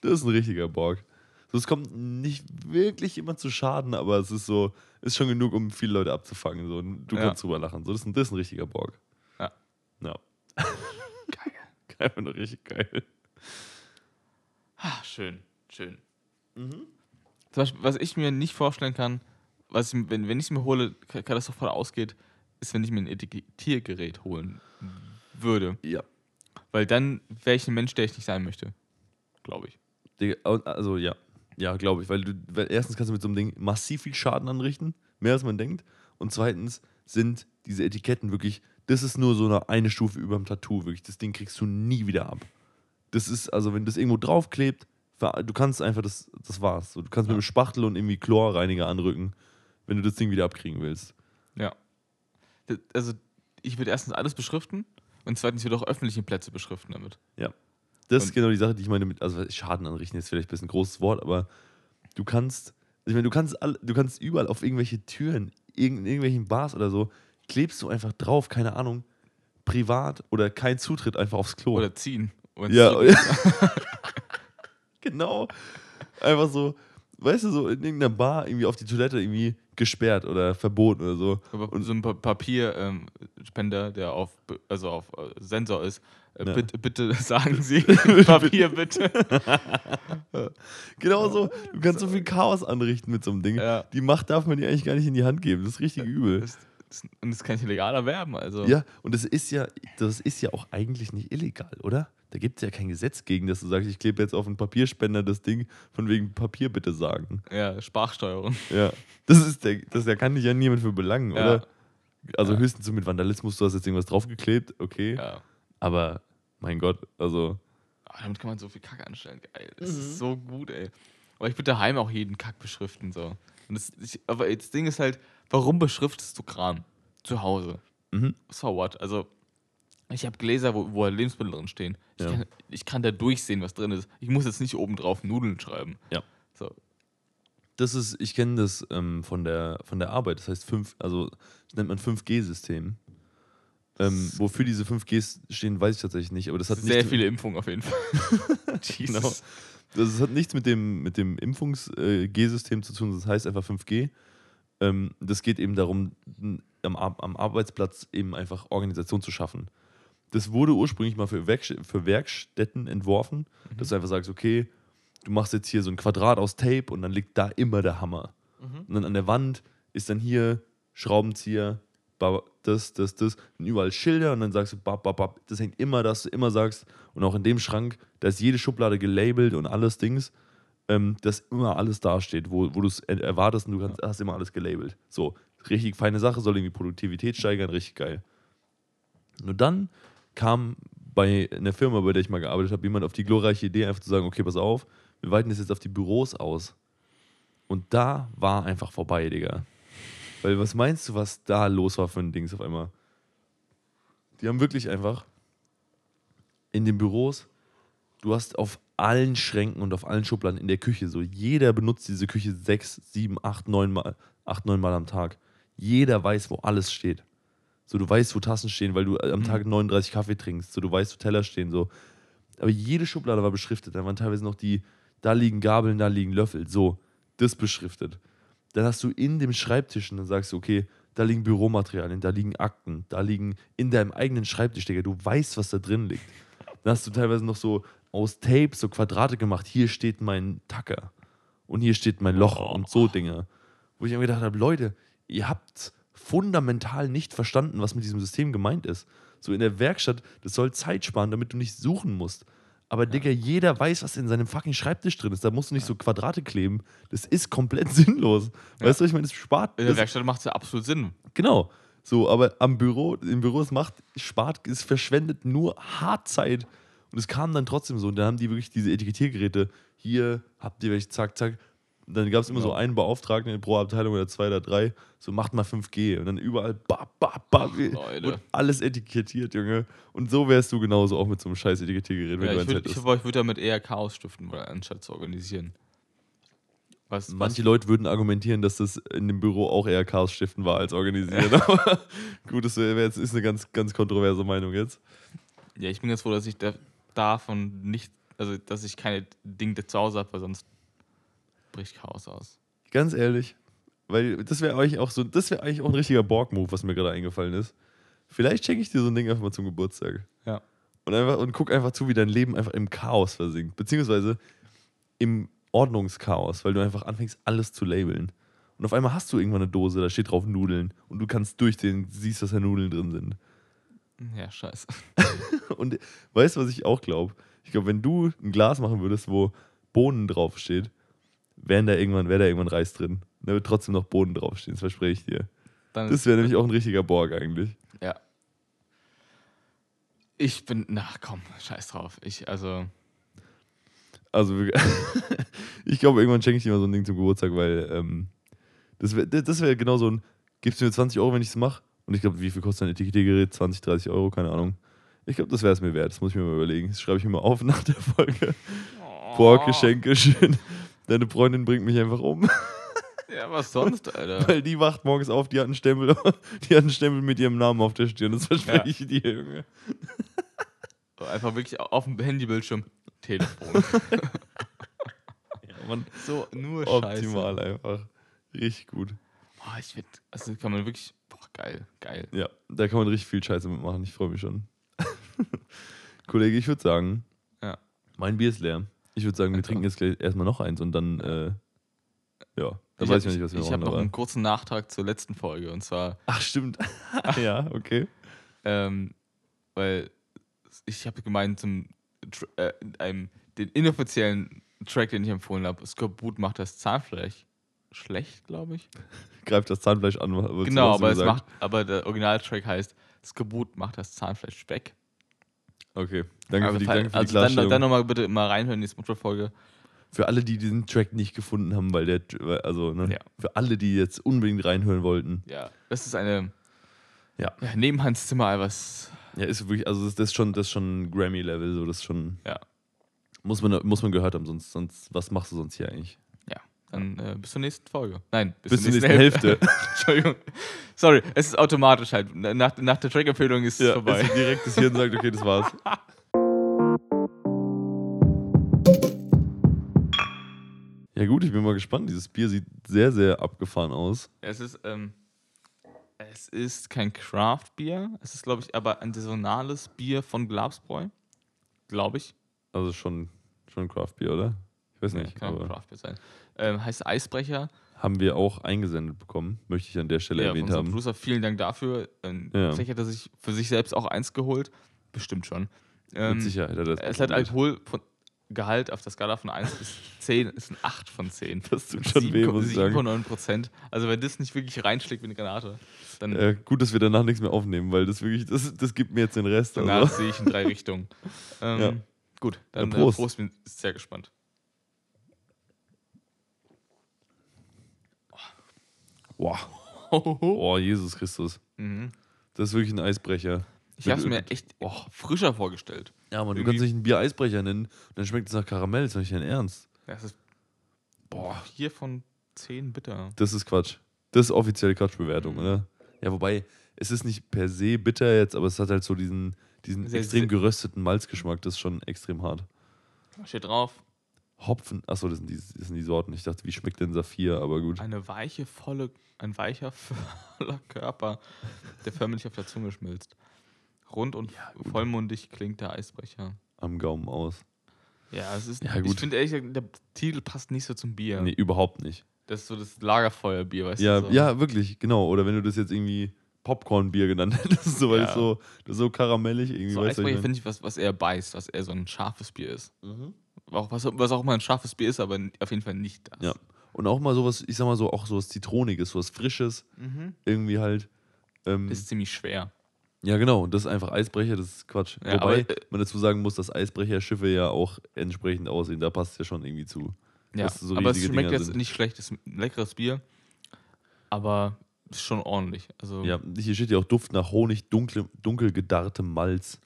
das ist ein richtiger Borg. So, es kommt nicht wirklich jemand zu Schaden, aber es ist so, ist schon genug, um viele Leute abzufangen. So. Und Du Ja. kannst drüber lachen. So, das, ist ein, das ist ein richtiger Borg. Ja. Ja. Geil. Einfach nur richtig geil. Ah, schön, schön. Mhm. Zum Beispiel, was ich mir nicht vorstellen kann, was ich, wenn, wenn ich es mir hole, ka- katastrophal ausgeht, ist, wenn ich mir ein Etikettiergerät holen würde. Ja. Weil dann wäre ich ein Mensch, der ich nicht sein möchte. Glaube ich. Also ja. Ja, glaube ich. Weil du, weil erstens kannst du mit so einem Ding massiv viel Schaden anrichten, mehr als man denkt. Und zweitens sind diese Etiketten wirklich, das ist nur so eine, eine Stufe über dem Tattoo, wirklich. Das Ding kriegst du nie wieder ab. Das ist, also wenn das irgendwo draufklebt, du kannst einfach, das, das war's. Du kannst mit Ja. einem Spachtel und irgendwie Chlorreiniger anrücken, wenn du das Ding wieder abkriegen willst. Ja. Also, ich würde erstens alles beschriften und zweitens würde auch öffentliche Plätze beschriften damit. Das ist Und- genau die Sache, die ich meine mit, also Schaden anrichten ist vielleicht ein bisschen ein großes Wort, aber du kannst, ich meine, du kannst, all, du kannst überall auf irgendwelche Türen, in irgendwelchen Bars oder so, klebst du einfach drauf, keine Ahnung, privat oder kein Zutritt einfach aufs Klo. Oder ziehen. Ja, genau. Einfach so, weißt du, so in irgendeiner Bar irgendwie auf die Toilette irgendwie gesperrt oder verboten oder so. Aber so ein Pa- Papierspender, der auf, also auf äh, Sensor ist. Äh, Ja. bitte, bitte sagen Sie Papier, bitte. Genau so, du kannst so viel Chaos anrichten mit so einem Ding. Ja. Die Macht darf man dir eigentlich gar nicht in die Hand geben. Das ist richtig übel. Und das kann ich illegal erwerben. Also. Ja, und das ist ja, das ist ja auch eigentlich nicht illegal, oder? Da gibt es ja kein Gesetz gegen, dass du sagst, ich klebe jetzt auf einen Papierspender das Ding von wegen Papier bitte sagen. ja Sprachsteuerung. Ja. Das ist der, das, da kann dich ja niemand für belangen, Ja. oder? Also Ja. höchstens so mit Vandalismus, du hast jetzt irgendwas draufgeklebt, okay. Ja. Aber mein Gott, also Aber damit kann man so viel Kack anstellen. Geil. Das ist so gut, ey. Aber ich würde daheim auch jeden Kack beschriften. So. Und das, ich, aber das Ding ist halt, warum beschriftest du Kram? Zu Hause. Mhm. So what? Also, ich habe Gläser, wo, wo Lebensmittel drin stehen. Ich, Ja. kann, ich kann da durchsehen, was drin ist. Ich muss jetzt nicht oben drauf Nudeln schreiben. Ja. So. das ist, ich kenne das ähm, von, der, von der Arbeit, das heißt fünf, also das nennt man 5G-System. Ähm, wofür diese 5Gs stehen, weiß ich tatsächlich nicht, aber das hat Sehr viele Impfungen auf jeden Fall. Genau. Das hat nichts mit dem, mit dem Impfungs-G-System zu tun, das heißt einfach 5G. Ähm, das geht eben darum, am, am Arbeitsplatz eben einfach Organisation zu schaffen. Das wurde ursprünglich mal für, Werkst für Werkstätten entworfen, dass du einfach sagst, okay, du machst jetzt hier so ein Quadrat aus Tape und dann liegt da immer der Hammer. Und dann an der Wand ist dann hier Schraubenzieher, das, das, das, und überall Schilder und dann sagst du, bap, bap, bap. das hängt immer, dass du immer sagst, und auch in dem Schrank, da ist jede Schublade gelabelt und alles Dings, ähm, dass immer alles dasteht, wo, wo du es er- erwartest und du kannst, hast immer alles gelabelt. So, richtig feine Sache, soll irgendwie Produktivität steigern, richtig geil. Nur dann kam bei einer Firma, bei der ich mal gearbeitet habe, jemand auf die glorreiche Idee, einfach zu sagen, okay, pass auf, wir weiten das jetzt auf die Büros aus. Und da war einfach vorbei, Digga. Weil was meinst du, was da los war für ein Dings auf einmal? Die haben wirklich einfach in den Büros, du hast auf allen Schränken und auf allen Schubladen in der Küche so, jeder benutzt diese Küche sechs, sieben, acht, neun Mal, acht, neun Mal am Tag. Jeder weiß, wo alles steht. So, du weißt, wo Tassen stehen, weil du am Tag 39 Kaffee trinkst. So, du weißt, wo Teller stehen. So. Aber jede Schublade war beschriftet. Da waren teilweise noch die, da liegen Gabeln, da liegen Löffel. So, das beschriftet. Dann hast du in dem Schreibtisch und dann sagst du, okay, da liegen Büromaterialien, da liegen Akten, da liegen in deinem eigenen Schreibtisch, Digga. Du weißt, was da drin liegt. Dann hast du teilweise noch so aus Tape so Quadrate gemacht. Hier steht mein Tacker und hier steht mein Loch und so Dinge. Wo ich mir gedacht habe, Leute, ihr habt fundamental nicht verstanden, was mit diesem System gemeint ist. So in der Werkstatt, das soll Zeit sparen, damit du nicht suchen musst. Aber Digga, jeder weiß, was in seinem fucking Schreibtisch drin ist. Da musst du nicht so Quadrate kleben. Das ist komplett sinnlos. Weißt du, ich meine, das spart. In der Das, Werkstatt macht es ja absolut Sinn. genau. So, aber am Büro, im Büro, es macht, spart, es verschwendet nur hart Zeit. Und es kam dann trotzdem so. Und dann haben die wirklich diese Etikettiergeräte. Hier habt ihr welche, zack, zack. Und dann gab es immer so Genau. einen Beauftragten pro Abteilung oder zwei oder drei. So, macht mal 5G. Und dann überall, ba, ba, ba, und alles etikettiert, Junge. Und so wärst du genauso auch mit so einem scheiß Etikettiergerät, Ja, ich würde hättest. ich, ich würd damit eher Chaos stiften, weil, anstatt zu organisieren. Was, Manche Leute würden argumentieren, dass das in dem Büro auch eher Chaos stiften war als organisieren. Aber gut, das jetzt, ist eine ganz, ganz kontroverse Meinung jetzt. was, ja, ich bin ganz froh, dass ich da, davon nicht, also dass ich keine Dinge zu Hause habe, weil sonst bricht Chaos aus. Ganz ehrlich. Weil das wäre eigentlich auch so, das wäre eigentlich auch ein richtiger Borg-Move, was mir gerade eingefallen ist. Vielleicht schenke ich dir so ein Ding einfach mal zum Geburtstag. Ja. Und, einfach, und guck einfach zu, wie dein Leben einfach im Chaos versinkt. Beziehungsweise im Ordnungschaos, weil du einfach anfängst, alles zu labeln. Und auf einmal hast du irgendwann eine Dose, da steht drauf Nudeln. Und du kannst durchsehen, siehst, dass da Nudeln drin sind. Ja, scheiße. Und weißt du, was ich auch glaube? Ich glaube, wenn du ein Glas machen würdest, wo Bohnen draufsteht, wären da irgendwann, wäre da irgendwann Reis drin. Da wird trotzdem noch Bohnen draufstehen, das verspreche ich dir. Dann Das wäre nämlich auch ein richtiger Borg eigentlich. Ja. Ich bin, na komm, scheiß drauf. Ich, also, Also, ich glaube, irgendwann schenke ich dir mal so ein Ding zum Geburtstag, weil ähm, das wäre das wär genau so ein, gibst du mir 20 Euro, wenn ich es mache? Und ich glaube, wie viel kostet ein Etikettiergerät? 20, 30 Euro, keine Ahnung. Ich glaube, das wäre es mir wert. Das muss ich mir mal überlegen. Das schreibe ich mir mal auf nach der Folge. Borg-Geschenke, schön. Deine Freundin bringt mich einfach um. Ja, was sonst, Alter? Weil die wacht morgens auf, die hat einen Stempel, die hat einen Stempel mit ihrem Namen auf der Stirn. Das verspreche Ja. ich dir, Junge. Einfach wirklich auf dem Handybildschirm Telefon. Ja, Mann, so, nur optimal Scheiße. einfach. Richtig gut. Boah, ich werd, also kann man wirklich, boah, geil, geil. Ja, da kann man richtig viel Scheiße mitmachen. Ich freue mich schon. Kollege, ich würde sagen, Ja. mein Bier ist leer. Ich würde sagen, wir Einfach. trinken jetzt gleich erstmal noch eins und dann, äh, ja, dann Ich weiß hab- ich noch nicht, was wir Ich machen. habe noch einen kurzen Nachtrag zur letzten Folge und zwar, Ach, stimmt. ja, okay. ähm, weil ich habe gemeint, zum äh, einem, den inoffiziellen Track, den ich empfohlen habe, Skorbut macht das Zahnfleisch schlecht, glaube ich. Greift das Zahnfleisch an. Genau, aber, es macht, aber der Originaltrack heißt, Gebot macht das Zahnfleisch weg. Okay, danke Aber für die, danke für die also dann, dann nochmal bitte mal reinhören in die Spotify-Folge. für alle, die diesen Track nicht gefunden haben, weil der, also, ne, Ja. für alle, die jetzt unbedingt reinhören wollten. Ja, das ist eine, Ja. ja, neben Hans Zimmer was, Ja, ist wirklich, also das, ist schon, das ist schon Grammy-Level, so das ist schon, ja, muss man, muss man gehört haben, sonst, sonst, was machst du sonst hier eigentlich? ja. Dann äh, bis zur nächsten Folge. Nein, Bis zur nächsten Hälfte. Entschuldigung. Sorry, es ist automatisch halt. Nach, nach der Track-Empfehlung ist es vorbei. ist direkt das Hirn sagt, okay, das war's. Ja gut, ich bin mal gespannt. Dieses Bier sieht sehr, sehr abgefahren aus. Es ist, ähm, es ist kein Craft-Bier. Es ist, glaube ich, aber ein saisonales Bier von Glabsbräu. Glaube ich. Also schon, schon Craft-Bier, oder? Ich weiß nicht. kann auch aber Craft-Bier sein. Ähm, heißt Eisbrecher. haben wir auch eingesendet bekommen, möchte ich an der Stelle Ja, von erwähnt haben. Producer, vielen Dank dafür. Ähm, Ja. Vielleicht hat er sich für sich selbst auch eins geholt. Bestimmt schon. Ähm, Mit Sicherheit hat er das Es hat probiert. Alkoholgehalt auf der Skala von 1 bis 10 ist ein 8 von 10. Das tut schon weh, muss ich sagen. 7,9 Prozent. Also wenn das nicht wirklich reinschlägt wie eine Granate, dann Äh, gut, dass wir danach nichts mehr aufnehmen, weil das wirklich, das, das gibt mir jetzt den Rest. danach Also. sehe ich in drei Richtungen. Ähm, Ja. Gut, dann Ja, äh, Prost. Prost, bin sehr gespannt. Wow. Oh, Jesus Christus. Mhm. Das ist wirklich ein Eisbrecher. Ich habe es mir echt frischer vorgestellt. Ja, man, du kannst nicht ein Bier Eisbrecher nennen und dann schmeckt es nach Karamell, das ist nicht dein Ernst. Das ist boah, 4 von 10 bitter. Das ist Quatsch. Das ist offizielle Quatschbewertung, Mhm. oder? Ja, wobei, es ist nicht per se bitter jetzt, aber es hat halt so diesen, diesen Sehr- extrem gerösteten Malzgeschmack, das ist schon extrem hart. Steht drauf, Hopfen, achso, das sind, die, das sind die Sorten. Ich dachte, wie schmeckt denn Saphir, aber gut. eine weiche, volle, ein weicher, voller Körper, der förmlich auf der Zunge schmilzt. Rund und gut. vollmundig klingt der Eisbrecher. Am Gaumen aus. Ja, es ist. Ja, Ich gut. finde ehrlich der Titel passt nicht so zum Bier. Nee, überhaupt nicht. Das ist so das Lagerfeuerbier, weißt Ja, du? So. ja, wirklich, genau. Oder wenn du das jetzt irgendwie Popcornbier genannt hättest, so, weil Ja. es so, das ist so karamellig irgendwie. So weißt Eisbrecher ich finde ich was, was eher beißt, was eher so ein scharfes Bier ist. mein? Auch, was, was auch mal ein scharfes Bier ist, aber auf jeden Fall nicht das. Ja. Und auch mal sowas, ich sag mal so, auch sowas Zitroniges, sowas Frisches, Mhm. irgendwie halt. Ähm, Ist ziemlich schwer. Ja, genau. Und das ist einfach Eisbrecher, das ist Quatsch. Ja, Wobei aber, äh, man dazu sagen muss, dass Eisbrecherschiffe ja auch entsprechend aussehen. Da passt es ja schon irgendwie zu. Ja, so aber es schmeckt Dinger jetzt sind. nicht schlecht. Es ist ein leckeres Bier, aber ist schon ordentlich. Also, Ja, hier steht ja auch Duft nach Honig, dunkel, dunkel gedarrtem Malz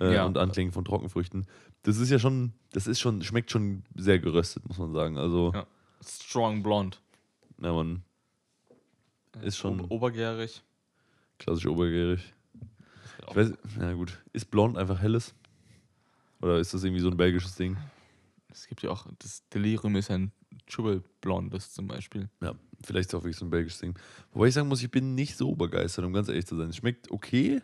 äh, Ja. und Anklängen von Trockenfrüchten. Das ist ja schon, das ist schon, schmeckt schon sehr geröstet, muss man sagen. Also, Ja. Strong Blonde. na man, ist schon Ober obergärig. klassisch obergärig. Ich weiß, na gut, ist blond einfach helles? Oder ist das irgendwie so ein belgisches Ding? Es gibt ja auch, das Delirium ist ein Blondes zum Beispiel. Ja, vielleicht ist es auch wirklich so ein belgisches Ding. Wobei ich sagen muss, ich bin nicht so begeistert, um ganz ehrlich zu sein. Es schmeckt okay,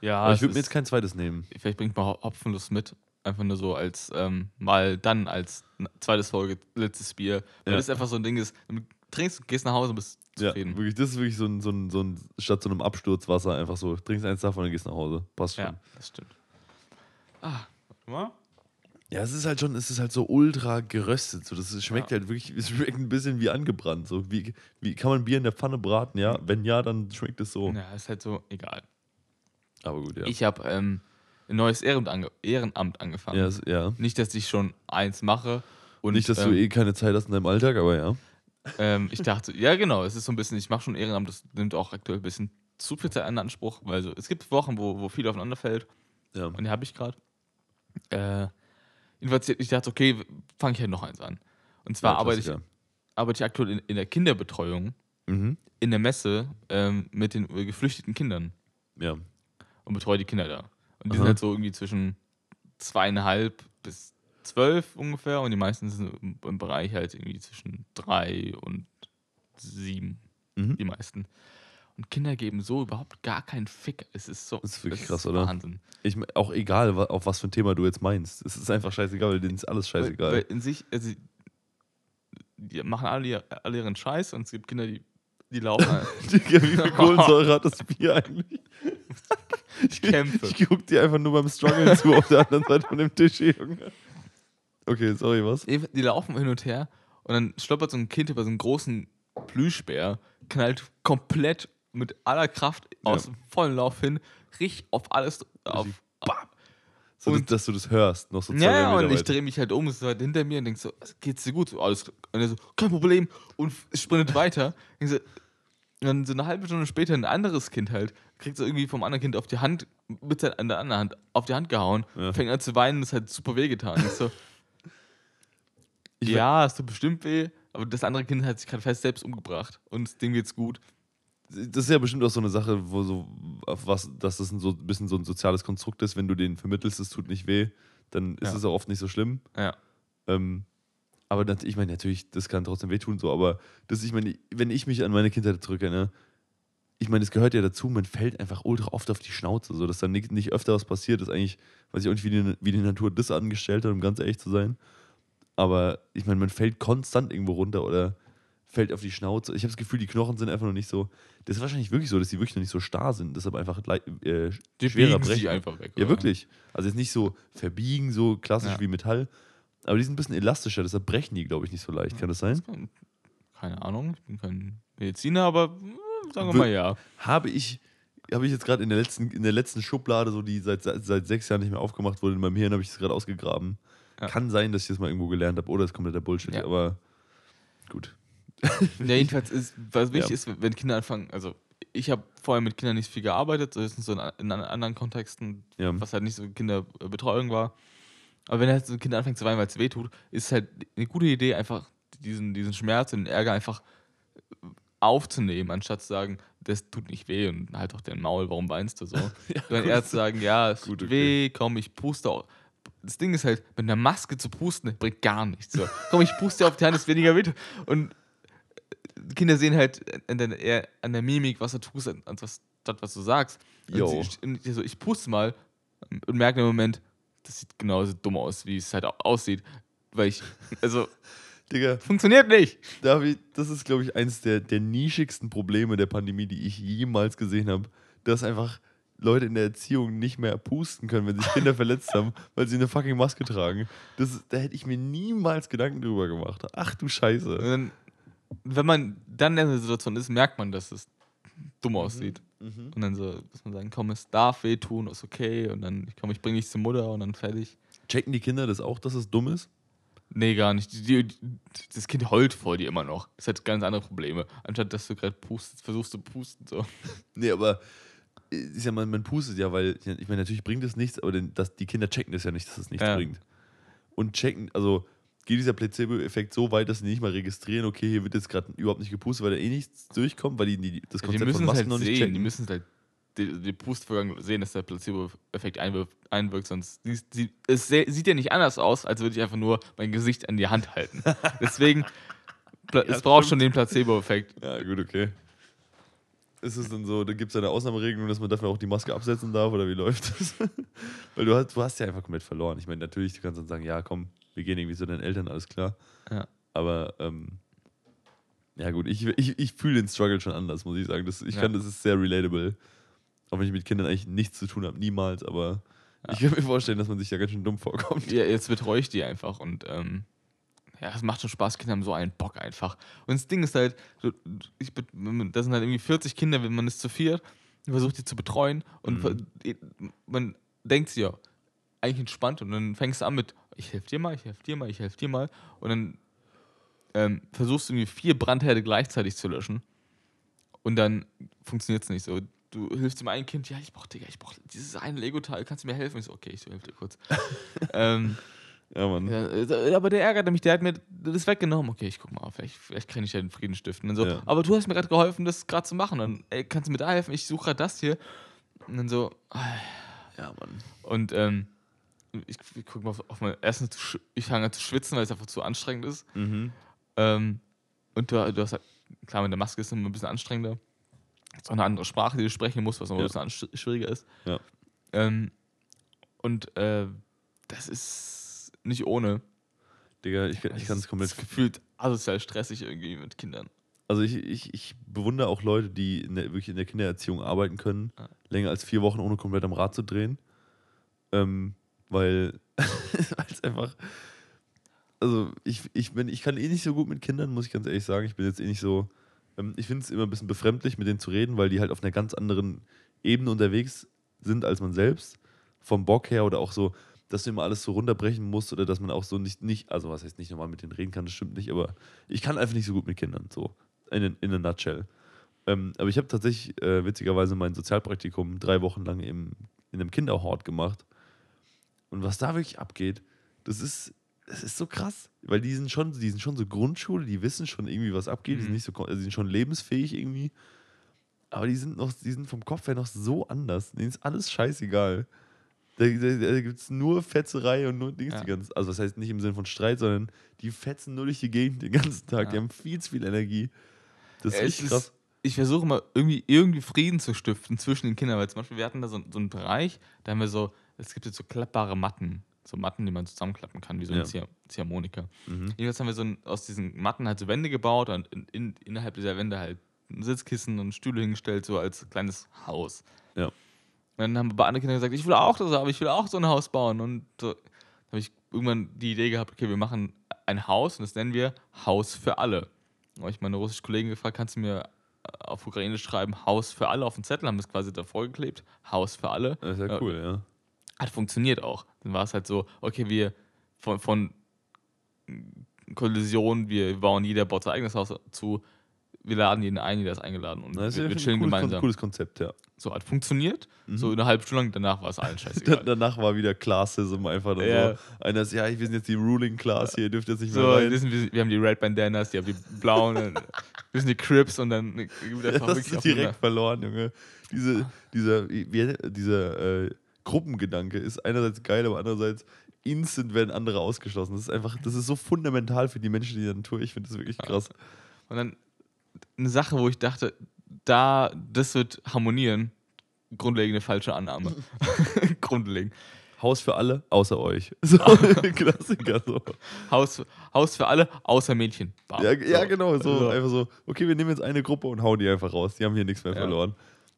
Ja, aber ich würde mir jetzt kein zweites nehmen. vielleicht bringt man Ho- Hopfenlust mit. Einfach nur so als, ähm, mal dann als zweites Folge, letztes Bier. Weil Ja. das einfach so ein Ding ist, du trinkst, gehst nach Hause und bist Ja, zufrieden. wirklich, das ist wirklich so ein, so ein, so ein statt so einem Absturzwasser einfach so, trinkst eins davon und gehst nach Hause. Passt schon. Ja, das stimmt. Ah, warte mal. Ja, es ist halt schon, es ist halt so ultra geröstet. So, das schmeckt Ja. halt wirklich, es schmeckt ein bisschen wie angebrannt. So, wie, wie kann man Bier in der Pfanne braten? Ja, wenn ja, dann schmeckt es so. Ja, ist halt so, egal. Aber gut, ja. Ich habe ähm, ein neues Ehrenamt, ange Ehrenamt angefangen. ja, ja. Nicht, dass ich schon eins mache. Und, Nicht, dass ähm, du eh keine Zeit hast in deinem Alltag, aber ja. Ähm, ich dachte, ja genau, es ist so ein bisschen, ich mache schon Ehrenamt, das nimmt auch aktuell ein bisschen zu viel Zeit in Anspruch, weil so, es gibt Wochen, wo, wo viel aufeinander fällt ja. und die habe ich gerade. Äh, jedenfalls, ich dachte, okay, fange ich halt noch eins an. Und zwar Ja, arbeite, ich, arbeite ich aktuell in, in der Kinderbetreuung Mhm. in der Messe ähm, mit den äh, geflüchteten Kindern Ja. und betreue die Kinder da. Und die Aha. sind halt so irgendwie zwischen zweieinhalb bis zwölf ungefähr und die meisten sind im, Bereich halt irgendwie zwischen drei und sieben. Mhm. die meisten. Und Kinder geben so überhaupt gar keinen Fick. Es ist so. Das ist wirklich krass, oder? Wahnsinn. Ich, auch egal, auf was für ein Thema du jetzt meinst. Es ist einfach scheißegal, weil denen ist alles scheißegal. Weil, weil in sich, also, die machen alle, alle ihren Scheiß und es gibt Kinder, die, die laufen. halt. Digga, wie viel Kohlensäure hat das Bier eigentlich? Ich, kämpfe. ich guck dir einfach nur beim Struggle zu auf der anderen Seite von dem Tisch Junge. Okay, sorry, was? die, laufen hin und her und dann stolpert so ein Kind über so einen großen Plüschbär knallt komplett mit aller Kraft aus Ja. dem vollen Lauf hin, richtig auf alles, auf, bam. So, Und- dass, du das hörst, noch so zwei, Ja, Meter und ich drehe mich halt um, ist halt hinter mir und denk so, geht's dir gut? So, Alles. Und er so, kein Problem. Und sprintet weiter. So, und dann so eine halbe Stunde später ein anderes Kind halt, kriegt so irgendwie vom anderen Kind auf die Hand, mit der, an der anderen Hand, auf die Hand gehauen, Ja. fängt an zu weinen, ist halt super wehgetan. Ich so, Ich ja, es tut bestimmt weh, aber das andere Kind hat sich gerade fest selbst umgebracht und dem geht's gut. Das ist ja bestimmt auch so eine Sache, wo so, auf was, dass das ein so ein bisschen so ein soziales Konstrukt ist, wenn du den vermittelst, es tut nicht weh, dann ist Ja. es auch oft nicht so schlimm. Ja. Ähm, aber nat- ich meine, natürlich, das kann trotzdem wehtun, so, aber das, ich meine, wenn ich mich an meine Kindheit zurückerinnere, ich meine, es gehört ja dazu, man fällt einfach ultra oft auf die Schnauze, so dass dann nicht, nicht öfter was passiert, ist eigentlich, weiß ich auch nicht, wie die, wie die Natur das angestellt hat, um ganz ehrlich zu sein. Aber ich meine, man fällt konstant irgendwo runter oder fällt auf die Schnauze. Ich habe das Gefühl, die Knochen sind einfach noch nicht so. Das ist wahrscheinlich wirklich so, dass die wirklich noch nicht so starr sind, deshalb einfach äh, Die schwerer brechen. einfach weg. Ja, oder? wirklich. Also jetzt nicht so verbiegen, so klassisch Ja. wie Metall. Aber die sind ein bisschen elastischer, deshalb brechen die, glaube ich, nicht so leicht. Kann das sein? Keine Ahnung, ich bin kein Mediziner, aber äh, sagen wir mal ja. Habe ich, habe ich jetzt gerade in der letzten, in der letzten Schublade, so die seit, seit sechs Jahren nicht mehr aufgemacht wurde, in meinem Hirn habe ich es gerade ausgegraben. Ja. Kann sein, dass ich das mal irgendwo gelernt habe, oder es kommt der Bullshit, Ja. aber gut. Ja, jedenfalls ist, was wichtig Ja. ist, wenn Kinder anfangen, also ich habe vorher mit Kindern nicht viel gearbeitet, so ist in, anderen Kontexten, Ja. was halt nicht so Kinderbetreuung war. Aber wenn halt so ein Kind anfängt zu weinen, weil es weh tut, ist es halt eine gute Idee, einfach diesen, diesen Schmerz und den Ärger einfach aufzunehmen, anstatt zu sagen, das tut nicht weh und halt doch den Maul, warum weinst du so? Sondern eher zu sagen, ja, es tut okay. weh, komm, ich puste auch. Das Ding ist halt, mit einer Maske zu pusten, bringt gar nichts. So. Komm, ich puste auf die Hand, ist weniger weh. Und die Kinder sehen halt an der, eher an der Mimik, was du tust, als was, was du sagst. Und sie- und ich puste mal und merke im Moment, das sieht genauso dumm aus, wie es halt au- aussieht. Weil ich, also, Digga, funktioniert nicht. David, das ist, glaube ich, eines der, der nischigsten Probleme der Pandemie, die ich jemals gesehen habe. Dass einfach Leute in der Erziehung nicht mehr pusten können, wenn sich Kinder verletzt haben, weil sie eine fucking Maske tragen. Das, da hätte ich mir niemals Gedanken drüber gemacht. Ach du Scheiße. dann, wenn man dann in der Situation ist, merkt man, dass es dumm aussieht. Mhm. Und dann so, muss man sagen, komm, es darf wehtun, ist okay. Und dann, komm, ich bringe dich zur Mutter und dann fertig. Checken die Kinder das auch, dass es dumm ist? Nee, gar nicht. Die, die, das Kind heult vor dir immer noch. Das hat ganz andere Probleme. Anstatt dass du gerade pustest, versuchst du pusten. So. Nee, aber ist ja, man, man pustet ja, weil, ich meine, natürlich bringt es nichts, aber denn, das, die Kinder checken das ja nicht, dass es nichts Ja. bringt. Und checken, also geht dieser Placebo-Effekt so weit, dass sie nicht mal registrieren, okay, hier wird jetzt gerade überhaupt nicht gepustet, weil da eh nichts durchkommt, weil die, die das Ja, die Konzept von es Masken halt noch nicht sehen. checken. Die müssen es halt, die, die Pustvorgang sehen, dass der Placebo-Effekt einwirkt, einwirkt. Sonst die, die, es sieht ja nicht anders aus, als würde ich einfach nur mein Gesicht an die Hand halten. Deswegen, Ja, es braucht stimmt. schon den Placebo-Effekt. Ja, gut, okay. Ist es dann so, da gibt es eine Ausnahmeregelung, dass man dafür auch die Maske absetzen darf oder wie läuft das? Weil du hast, du hast ja einfach komplett verloren. Ich meine, natürlich, du kannst dann sagen, ja, komm, wir gehen irgendwie zu deinen Eltern, alles klar. Ja. Aber, ähm, ja gut, ich, ich, ich fühle den Struggle schon anders, muss ich sagen. Das, ich Ja. kann, das ist sehr relatable. Auch wenn ich mit Kindern eigentlich nichts zu tun habe, niemals, aber ich kann mir vorstellen, dass man sich da ganz schön dumm vorkommt. Ja, jetzt betreue ich die einfach und ähm, ja, es macht schon Spaß. Kinder haben so einen Bock einfach. Und das Ding ist halt, ich, das sind halt irgendwie 40 Kinder, wenn man ist zu viert, versucht die zu betreuen und ver- man denkt sich ja, eigentlich entspannt und dann fängst du an mit, ich helfe dir mal, ich helfe dir mal, ich helfe dir mal und dann ähm, versuchst du irgendwie vier Brandherde gleichzeitig zu löschen und dann funktioniert es nicht so. Du hilfst dem einen Kind, ja, ich brauch, Digga, ich brauch dieses eine Lego-Teil, kannst du mir helfen? Ich so, okay, ich helfe dir kurz. ähm, Ja, Mann. ja, äh, aber der ärgert mich, der hat mir das weggenommen. Okay, ich guck mal, vielleicht, vielleicht kann ich ja den Frieden stiften. Und so, Ja. aber du hast mir gerade geholfen, das gerade zu machen. Dann ey, kannst du mir da helfen? Ich suche gerade das hier. Und dann so, ah, Ja, Mann. und ähm, ich, ich guck mal auf, auf mein sch- ich fange an zu schwitzen, weil es einfach zu anstrengend ist. Mhm. Ähm, und du, du hast halt, klar, mit der Maske ist es immer ein bisschen anstrengender. Es ist auch eine andere Sprache, die du sprechen musst, was noch Ja. ein bisschen schwieriger ist. Ja. Ähm, und äh, das ist nicht ohne. Digga, ich, ich kann es komplett Das gefühlt asozial stressig irgendwie mit Kindern. Also ich, ich, ich bewundere auch Leute, die in der, wirklich in der Kindererziehung arbeiten können, Ja. länger als vier Wochen ohne komplett am Rad zu drehen. Ähm, weil weil es einfach. Also ich, ich, bin, ich kann eh nicht so gut mit Kindern, muss ich ganz ehrlich sagen. Ich bin jetzt eh nicht so Ähm, ich finde es immer ein bisschen befremdlich, mit denen zu reden, weil die halt auf einer ganz anderen Ebene unterwegs sind als man selbst. Vom Bock her oder auch so, dass du immer alles so runterbrechen musst oder dass man auch so nicht, nicht also was heißt nicht normal mit denen reden kann, das stimmt nicht, aber ich kann einfach nicht so gut mit Kindern, so in, in a nutshell. Ähm, aber ich habe tatsächlich äh, witzigerweise mein Sozialpraktikum drei Wochen lang im, in einem Kinderhort gemacht. Und was da wirklich abgeht, das ist, das ist so krass, weil die sind schon, die sind schon so Grundschule, die wissen schon irgendwie, was abgeht, die sind Mhm. nicht so, also die sind schon lebensfähig irgendwie. Aber die sind noch, die sind vom Kopf her noch so anders. Denen ist alles scheißegal. Da, da, da gibt es nur Fetzerei und nur Dings Ja. die ganze Also, das heißt nicht im Sinne von Streit, sondern die fetzen nur durch die Gegend den ganzen Tag. Die Ja. haben viel zu viel Energie. Das ist richtig ist- krass. Ich versuche mal irgendwie, irgendwie Frieden zu stiften zwischen den Kindern, weil zum Beispiel wir hatten da so, so einen Bereich, da haben wir so, es gibt jetzt so klappbare Matten, so Matten, die man zusammenklappen kann, wie so eine Zieh- Ziehharmonika. Mhm. Jedenfalls haben wir so ein, aus diesen Matten halt so Wände gebaut und in, in, innerhalb dieser Wände halt ein Sitzkissen und Stühle hingestellt, so als kleines Haus. Ja. Und dann haben bei anderen Kindern gesagt, ich will auch das haben, ich will auch so ein Haus bauen. Und so habe ich irgendwann die Idee gehabt, okay, wir machen ein Haus und das nennen wir Haus für alle. Da habe ich meine russische Kollegin gefragt, kannst du mir äh, auf Ukrainisch schreiben, Haus für alle auf den Zettel, haben das quasi davor geklebt, Haus für alle. Das ist ja cool, ja. Hat funktioniert auch. Dann war es halt so, okay, wir von, von Kollision, wir bauen jeder baut sein eigenes Haus zu, wir laden jeden ein, jeder ist eingeladen und Das ist wir, ja wir ein chillen cooles, Kon- gemeinsam. cooles Konzept, ja. So hat funktioniert. Mhm. So eine halbe Stunde lang, danach war es allen scheißegal. Da, danach war wieder Classism einfach dann Ja. so. Einer ist, ja, wir sind jetzt die Ruling Class hier, ihr dürft jetzt nicht mehr So, rein. wir, sind, wir, wir haben die Red Bandanas, die haben die blauen, wir sind die Crips und dann gibt Ja, das ist direkt verloren, Junge. Diese, Ah. dieser dieser äh, Gruppengedanke ist einerseits geil, aber andererseits instant werden andere ausgeschlossen. Das ist einfach, das ist so fundamental für die Menschen in der Natur. Ich finde das wirklich krass. Und dann eine Sache, wo ich dachte, da, das wird harmonieren. Grundlegende falsche Annahme. Grundlegend. Haus für alle, außer euch. So, Klassiker. So. Haus, Haus für alle, außer Mädchen. Bam. Ja, ja, genau. So, So. Einfach so, okay, wir nehmen jetzt eine Gruppe und hauen die einfach raus. Die haben hier nichts mehr Ja. verloren.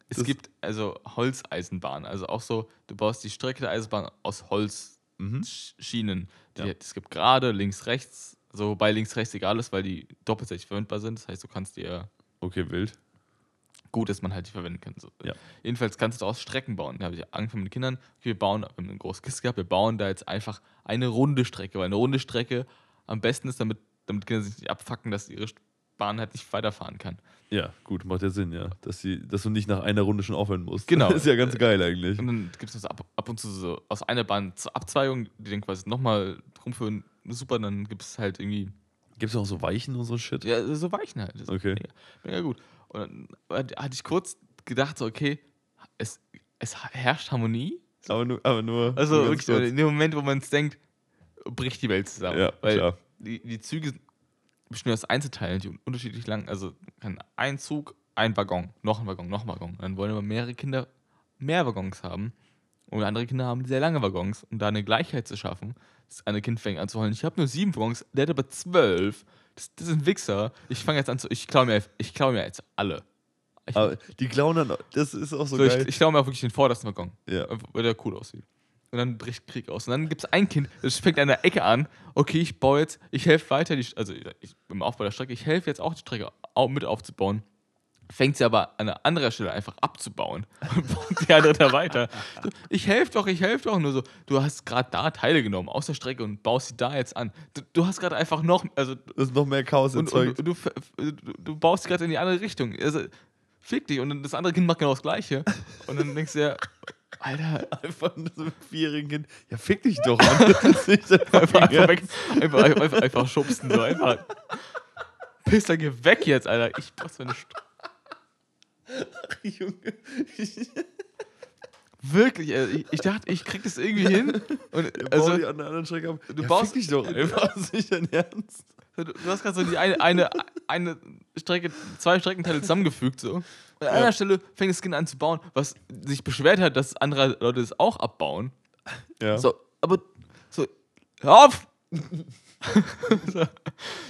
Es das- gibt also Holzeisenbahn. Also auch so, du baust die Strecke der Eisenbahn aus Mhm. Holzschienen. Die, Ja. Es gibt gerade, links, rechts. So, wobei links, rechts egal ist, weil die doppelseitig verwendbar sind. Das heißt, du kannst dir Okay, wild. Gut, dass man halt die verwenden kann. So. Ja. Jedenfalls kannst du daraus Strecken bauen. Da habe ich angefangen mit den Kindern. Okay, wir bauen, wir haben eine große Kiste gehabt, wir bauen da jetzt einfach eine runde Strecke, weil eine runde Strecke am besten ist, damit, damit Kinder sich nicht abfacken, dass ihre Bahn halt nicht weiterfahren kann. Ja, gut, macht ja Sinn, ja. Dass, sie, dass du nicht nach einer Runde schon aufhören musst. Genau. ist ja ganz geil eigentlich. Und dann gibt es ab, ab und zu so aus einer Bahn zur Abzweigung, die dann quasi nochmal rumführen. Super, dann gibt es halt irgendwie, Gibt es auch so Weichen und so Shit? ja, so Weichen halt. Das Okay. Mega, mega gut. Und dann hatte ich kurz gedacht, so, okay, es, es herrscht Harmonie. Aber nur, aber nur. Also nur wirklich, kurz. in dem Moment, wo man es denkt, bricht die Welt zusammen. Ja, Weil klar. Die, die Züge bestehen aus Einzelteilen, die unterschiedlich lang, also ein Zug, ein Waggon, noch ein Waggon, noch ein Waggon. Dann wollen aber mehrere Kinder mehr Waggons haben. Und andere Kinder haben sehr lange Waggons. Um da eine Gleichheit zu schaffen, das eine Kind fängt an zu heulen, ich habe nur sieben Waggons, der hat aber zwölf. Das, das ist ein Wichser. Ich fange jetzt an zu, ich klaue mir, ich klaue mir jetzt alle. Ich, Aber die klauen dann, das ist auch so, so, ich, geil. ich klaue mir auch wirklich den vordersten Waggon ja. weil der cool aussieht. Und dann bricht Krieg aus. Und dann gibt es ein Kind, das fängt an der Ecke an. Okay, ich baue jetzt, ich helfe weiter, die, also ich, im Aufbau der Strecke, ich helfe jetzt auch die Strecke mit aufzubauen. Fängt sie aber an einer anderen Stelle einfach abzubauen und baut die andere da weiter. So, ich helfe doch, ich helfe doch. Nur so, du hast gerade da Teile genommen aus der Strecke und baust sie da jetzt an. Du, du hast gerade einfach noch, also Das ist noch mehr Chaos und, erzeugt. und, und du, du, du baust gerade in die andere Richtung. Also, fick dich. Und dann das andere Kind macht genau das Gleiche. Und dann denkst du ja, Alter, einfach nur so ein vierjährigen Kind. Ja, fick dich doch, Mann. Das ist nicht dein einfach, einfach, weg, einfach, einfach, einfach, schubsen. So einfach. Pisser, geh weg jetzt, Alter. Ich was für eine St Junge. Wirklich, ey, ich, ich dachte, ich krieg das irgendwie hin. Und Also, also, die an der anderen Strecke ab. du ja, baust- dich doch einfach. Nicht dein Ernst. du, du hast gerade so die eine, eine, eine Strecke, zwei Streckenteile zusammengefügt. So. Und an einer Stelle fängt das Kind an zu bauen, was sich beschwert hat, dass andere Leute es auch abbauen. Ja. So, aber so, hör auf! so,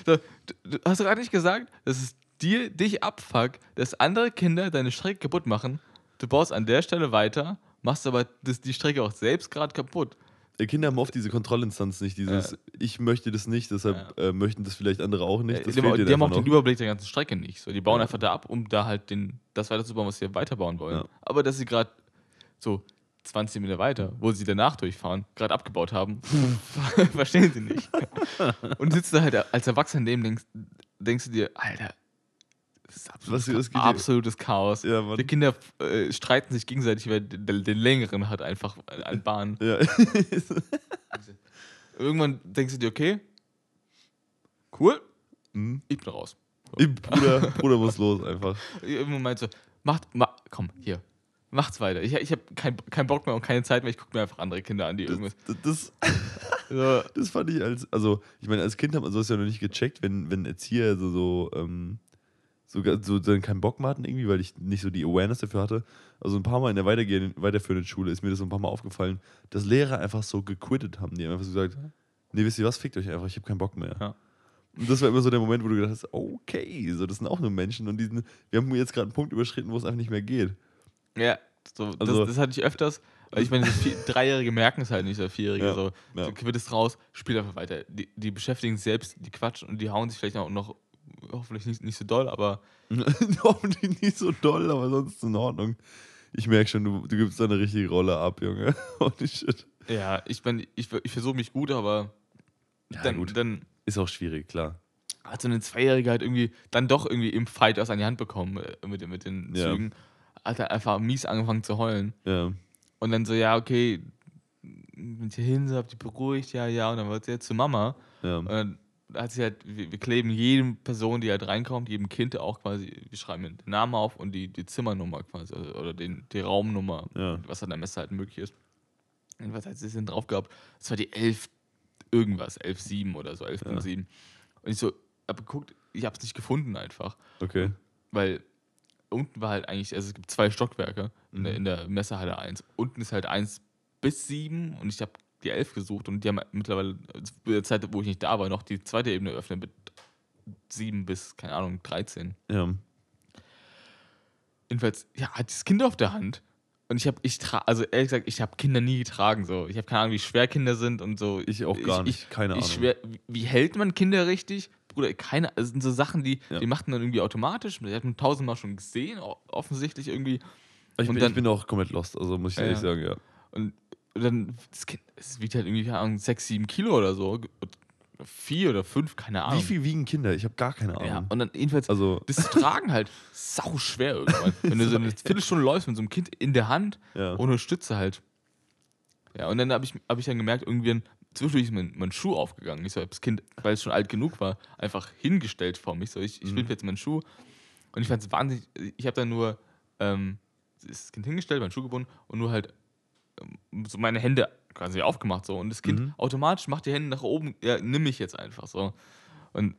so, du, du hast doch gerade nicht gesagt, dass es dir, dich abfuckt, dass andere Kinder deine Strecke kaputt machen. Du baust an der Stelle weiter, machst aber das, die Strecke auch selbst gerade kaputt. Kinder haben oft diese Kontrollinstanz nicht, dieses ich möchte das nicht, deshalb äh, möchten das vielleicht andere auch nicht. Das die, die haben auch den. Überblick der ganzen Strecke nicht. So, die bauen Ja. einfach da ab, um da halt den, das weiterzubauen, was sie weiterbauen wollen. Ja. Aber dass sie gerade so 20 Meter weiter, wo sie danach durchfahren, gerade abgebaut haben, verstehen sie nicht. Und sitzt da halt als Erwachsener neben, denkst, denkst du dir, Alter, das ist absolutes, Was das absolutes Chaos. Ja. Die Kinder äh, streiten sich gegenseitig, weil der, der längeren hat einfach ein Bahn. Ja. Irgendwann denkst du dir, okay, cool, Hm. ich bin raus. Ich- Bruder, Bruder muss los einfach. Irgendwann meinst du, macht, ma, komm, hier, macht's weiter. Ich, ich habe keinen kein Bock mehr und keine Zeit mehr. Ich gucke mir einfach andere Kinder an, die irgendwas. Das, das, So, das fand ich als, also ich meine, als Kind hat man sowas ja noch nicht gecheckt, wenn, wenn Erzieher so, so, ähm, sogar so dann keinen Bock mehr hatten irgendwie, weil ich nicht so die Awareness dafür hatte. Also ein paar Mal in der weitergehenden, weiterführenden Schule ist mir das ein paar Mal aufgefallen, dass Lehrer einfach so gequittet haben. Die haben einfach so gesagt, nee, wisst ihr was, fickt euch einfach, ich habe keinen Bock mehr. Ja. Und das war immer so der Moment, wo du gedacht hast, okay, so, das sind auch nur Menschen und die sind, wir haben jetzt gerade einen Punkt überschritten, wo es einfach nicht mehr geht. ja, so, Also- das, das hatte ich öfters. Weil ich meine, vier, Dreijährige merken es halt nicht, oder Vierjährige. Ja, so, ja. so quitt es raus, spiel einfach weiter. Die, die beschäftigen sich selbst, die quatschen und die hauen sich vielleicht auch noch, hoffentlich nicht, nicht so doll, aber Hoffentlich nicht so doll, aber sonst in Ordnung. Ich merke schon, du, du gibst da eine richtige Rolle ab, Junge. Holy shit. ja, ich meine, ich, ich versuche mich gut, aber Ja, dann, gut. dann Ist auch schwierig, klar. hat so eine Zweijährige halt irgendwie dann doch irgendwie im Fight was an die Hand bekommen äh, mit, den- mit den Ja. Zügen. Hat er einfach mies angefangen zu heulen. Ja. Und dann so, ja, okay, mit hier hin, so habt ihr beruhigt, ja, ja. Und dann wollte sie jetzt zu Mama. Ja. Und dann hat sie halt, wir, wir kleben jedem Person, die halt reinkommt, jedem Kind auch quasi, wir schreiben den Namen auf und die, die Zimmernummer quasi, also, oder den, die Raumnummer, Ja. was an der Messe halt möglich ist. Und was hat sie denn drauf gehabt? Das war die 11 irgendwas, 11.7 oder so, 11.7. Und ich so, hab geguckt, ich hab's nicht gefunden einfach Okay. weil unten war halt eigentlich, also es gibt zwei Stockwerke in, Mhm. der, in der Messehalle 1. Unten ist halt 1 bis 7 und ich habe die 11 gesucht und die haben mittlerweile, zu der Zeit, wo ich nicht da war, noch die zweite Ebene eröffnet mit 7 bis, keine Ahnung, 13. Ja. Jedenfalls, ja, hat das Kind auf der Hand. Und ich habe, ich tra also ehrlich gesagt, ich habe Kinder nie getragen. So. Ich habe keine Ahnung, wie schwer Kinder sind und so. Ich auch gar nicht. Keine ich Ahnung. Schwer, wie, hält man Kinder richtig? Bruder, keine, das sind so Sachen, die, Ja. die macht man irgendwie automatisch. Hat man tausendmal schon gesehen, offensichtlich irgendwie. Ich bin, dann- ich bin auch komplett lost, also muss ich ehrlich ja. sagen, ja. Und dann, das Kind, es wiegt halt irgendwie, keine Ahnung, 6, 7 Kilo oder so. 4 oder 5, keine Ahnung. Wie viel wiegen Kinder? Ich habe gar keine Ahnung. Ja, und dann jedenfalls, Also, das zu tragen halt sau schwer irgendwann. Wenn du so eine Viertelstunde läufst mit so einem Kind in der Hand, ja. ohne Stütze halt. Ja, und dann habe ich, hab ich dann gemerkt, irgendwie zwischendurch ist mein, mein Schuh aufgegangen. Ich so, hab das Kind, weil es schon alt genug war, einfach hingestellt vor mich. So, ich, ich Mhm. jetzt meinen Schuh. Und ich fand es wahnsinnig, ich habe dann nur ähm, das Kind hingestellt, meinen Schuh gebunden und nur halt so meine Hände quasi aufgemacht. So. Und das Kind Mhm. automatisch macht die Hände nach oben, ja, nimm mich jetzt einfach so. Und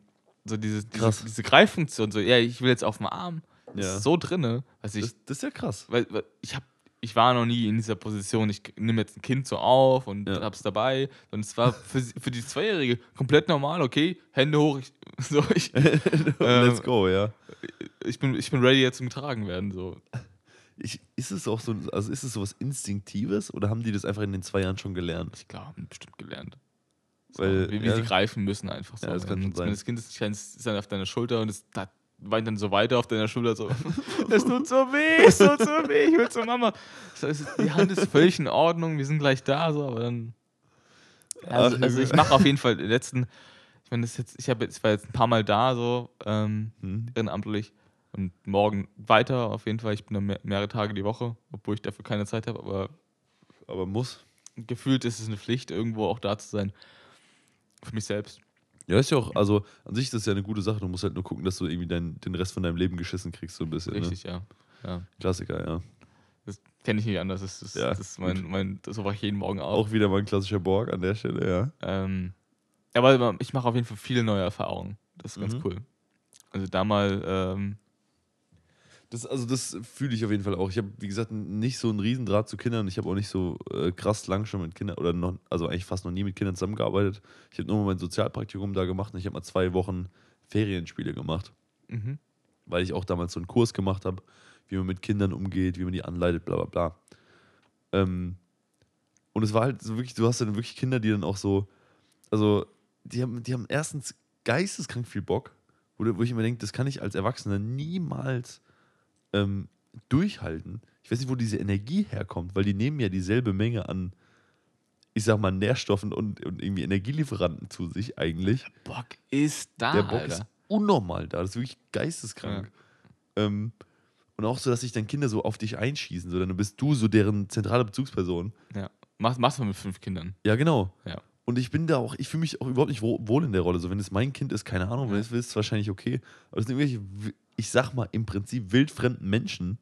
so diese, Krass. diese, diese Greiffunktion, so, ja, ich will jetzt auf den Arm, Ja. ist so drinne, dass ich das, das ist ja krass. weil, weil ich habe ich war noch nie in dieser Position, ich nehme jetzt ein Kind so auf und Ja. hab's dabei. Und es war für, für die Zweijährige komplett normal, okay, Hände hoch, ich, so, ich, Let's go, ja. ich, bin, ich bin ready jetzt zum Getragen werden. So. Ich, ist es auch so, also ist es sowas Instinktives oder haben die das einfach in den zwei Jahren schon gelernt? Ich glaube, haben bestimmt gelernt. So, Weil, wie, wie ja. sie greifen müssen einfach so. Ja, das kann schon sein. Das Kind ist, ist dann auf deiner Schulter und es da weint dann so weiter auf deiner Schulter so, es tut so weh, es tut so weh, ich will zur Mama. So, die Hand ist völlig in Ordnung, wir sind gleich da, so, aber dann. Also, also ich mache auf jeden Fall den letzten, ich meine, das jetzt, ich habe jetzt, ich war jetzt ein paar Mal da, so, ähm, Hm? ehrenamtlich. Und morgen weiter auf jeden Fall. Ich bin dann mehr, mehrere Tage die Woche, obwohl ich dafür keine Zeit habe, aber Aber muss. gefühlt ist es eine Pflicht, irgendwo auch da zu sein. Für mich selbst. Ja, ist ja auch, also an sich ist das ja eine gute Sache. Du musst halt nur gucken, dass du irgendwie dein, den Rest von deinem Leben geschissen kriegst, so ein bisschen. Ne? Richtig, ja. ja. Klassiker, ja. Das kenne ich nicht anders. Das ist, Ja, das ist mein, mein, so wache ich jeden Morgen auf. Auch wieder mal ein klassischer Borg an der Stelle, ja. Ähm, aber ich mache auf jeden Fall viele neue Erfahrungen. Das ist ganz Mhm. cool. Also da mal, ähm, Das, also das fühle ich auf jeden Fall auch. Ich habe, wie gesagt, nicht so einen Riesendraht zu Kindern. Ich habe auch nicht so äh, krass lang schon mit Kindern oder noch, also eigentlich fast noch nie mit Kindern zusammengearbeitet. Ich habe nur mal mein Sozialpraktikum da gemacht und ich habe mal zwei Wochen Ferienspiele gemacht, mhm. weil ich auch damals so einen Kurs gemacht habe, wie man mit Kindern umgeht, wie man die anleitet, bla bla bla. Ähm, Und es war halt so wirklich, du hast dann wirklich Kinder, die dann auch so, also die haben, die haben erstens geisteskrank viel Bock, wo, wo ich immer denke, das kann ich als Erwachsener niemals ähm, durchhalten. Ich weiß nicht, wo diese Energie herkommt, weil die nehmen ja dieselbe Menge an, ich sag mal, Nährstoffen und, und irgendwie Energielieferanten zu sich eigentlich. Bock ist da, Der Bock Alter. ist unnormal da. Das ist wirklich geisteskrank. Ähm, und auch so, dass sich dann Kinder so auf dich einschießen. So, dann bist du so deren zentrale Bezugsperson. Ja. Mach, machst du mit fünf Kindern. Ja, genau. Ja. Und ich bin da auch, ich fühle mich auch überhaupt nicht wo- wohl in der Rolle. So, wenn es mein Kind ist, keine Ahnung, wenn es will, ist es wahrscheinlich okay. Aber es sind irgendwelche, ich sag mal, im Prinzip wildfremden Menschen.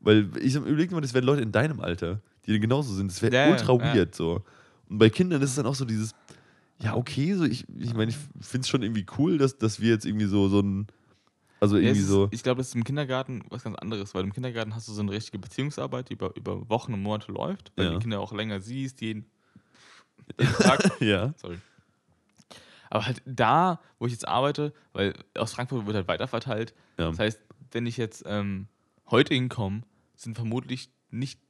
Weil ich überlege mal, das wären Leute in deinem Alter, die dann genauso sind. Das wäre Ja, ja, ultra ja. weird. So. Und bei Kindern ist es dann auch so dieses, ja, okay, so ich, ich meine, ich finde es schon irgendwie cool, dass, dass wir jetzt irgendwie so, so ein, also Ja, irgendwie ist, so. Ich glaube, das ist im Kindergarten was ganz anderes, weil im Kindergarten hast du so eine richtige Beziehungsarbeit, die über, über Wochen und Monate läuft, weil Ja. die Kinder auch länger siehst, jeden, jeden Tag. Ja. Sorry. Aber halt da, wo ich jetzt arbeite, weil aus Frankfurt wird halt weiterverteilt. Ja. Das heißt, wenn ich jetzt ähm, heute hinkomme, sind vermutlich nicht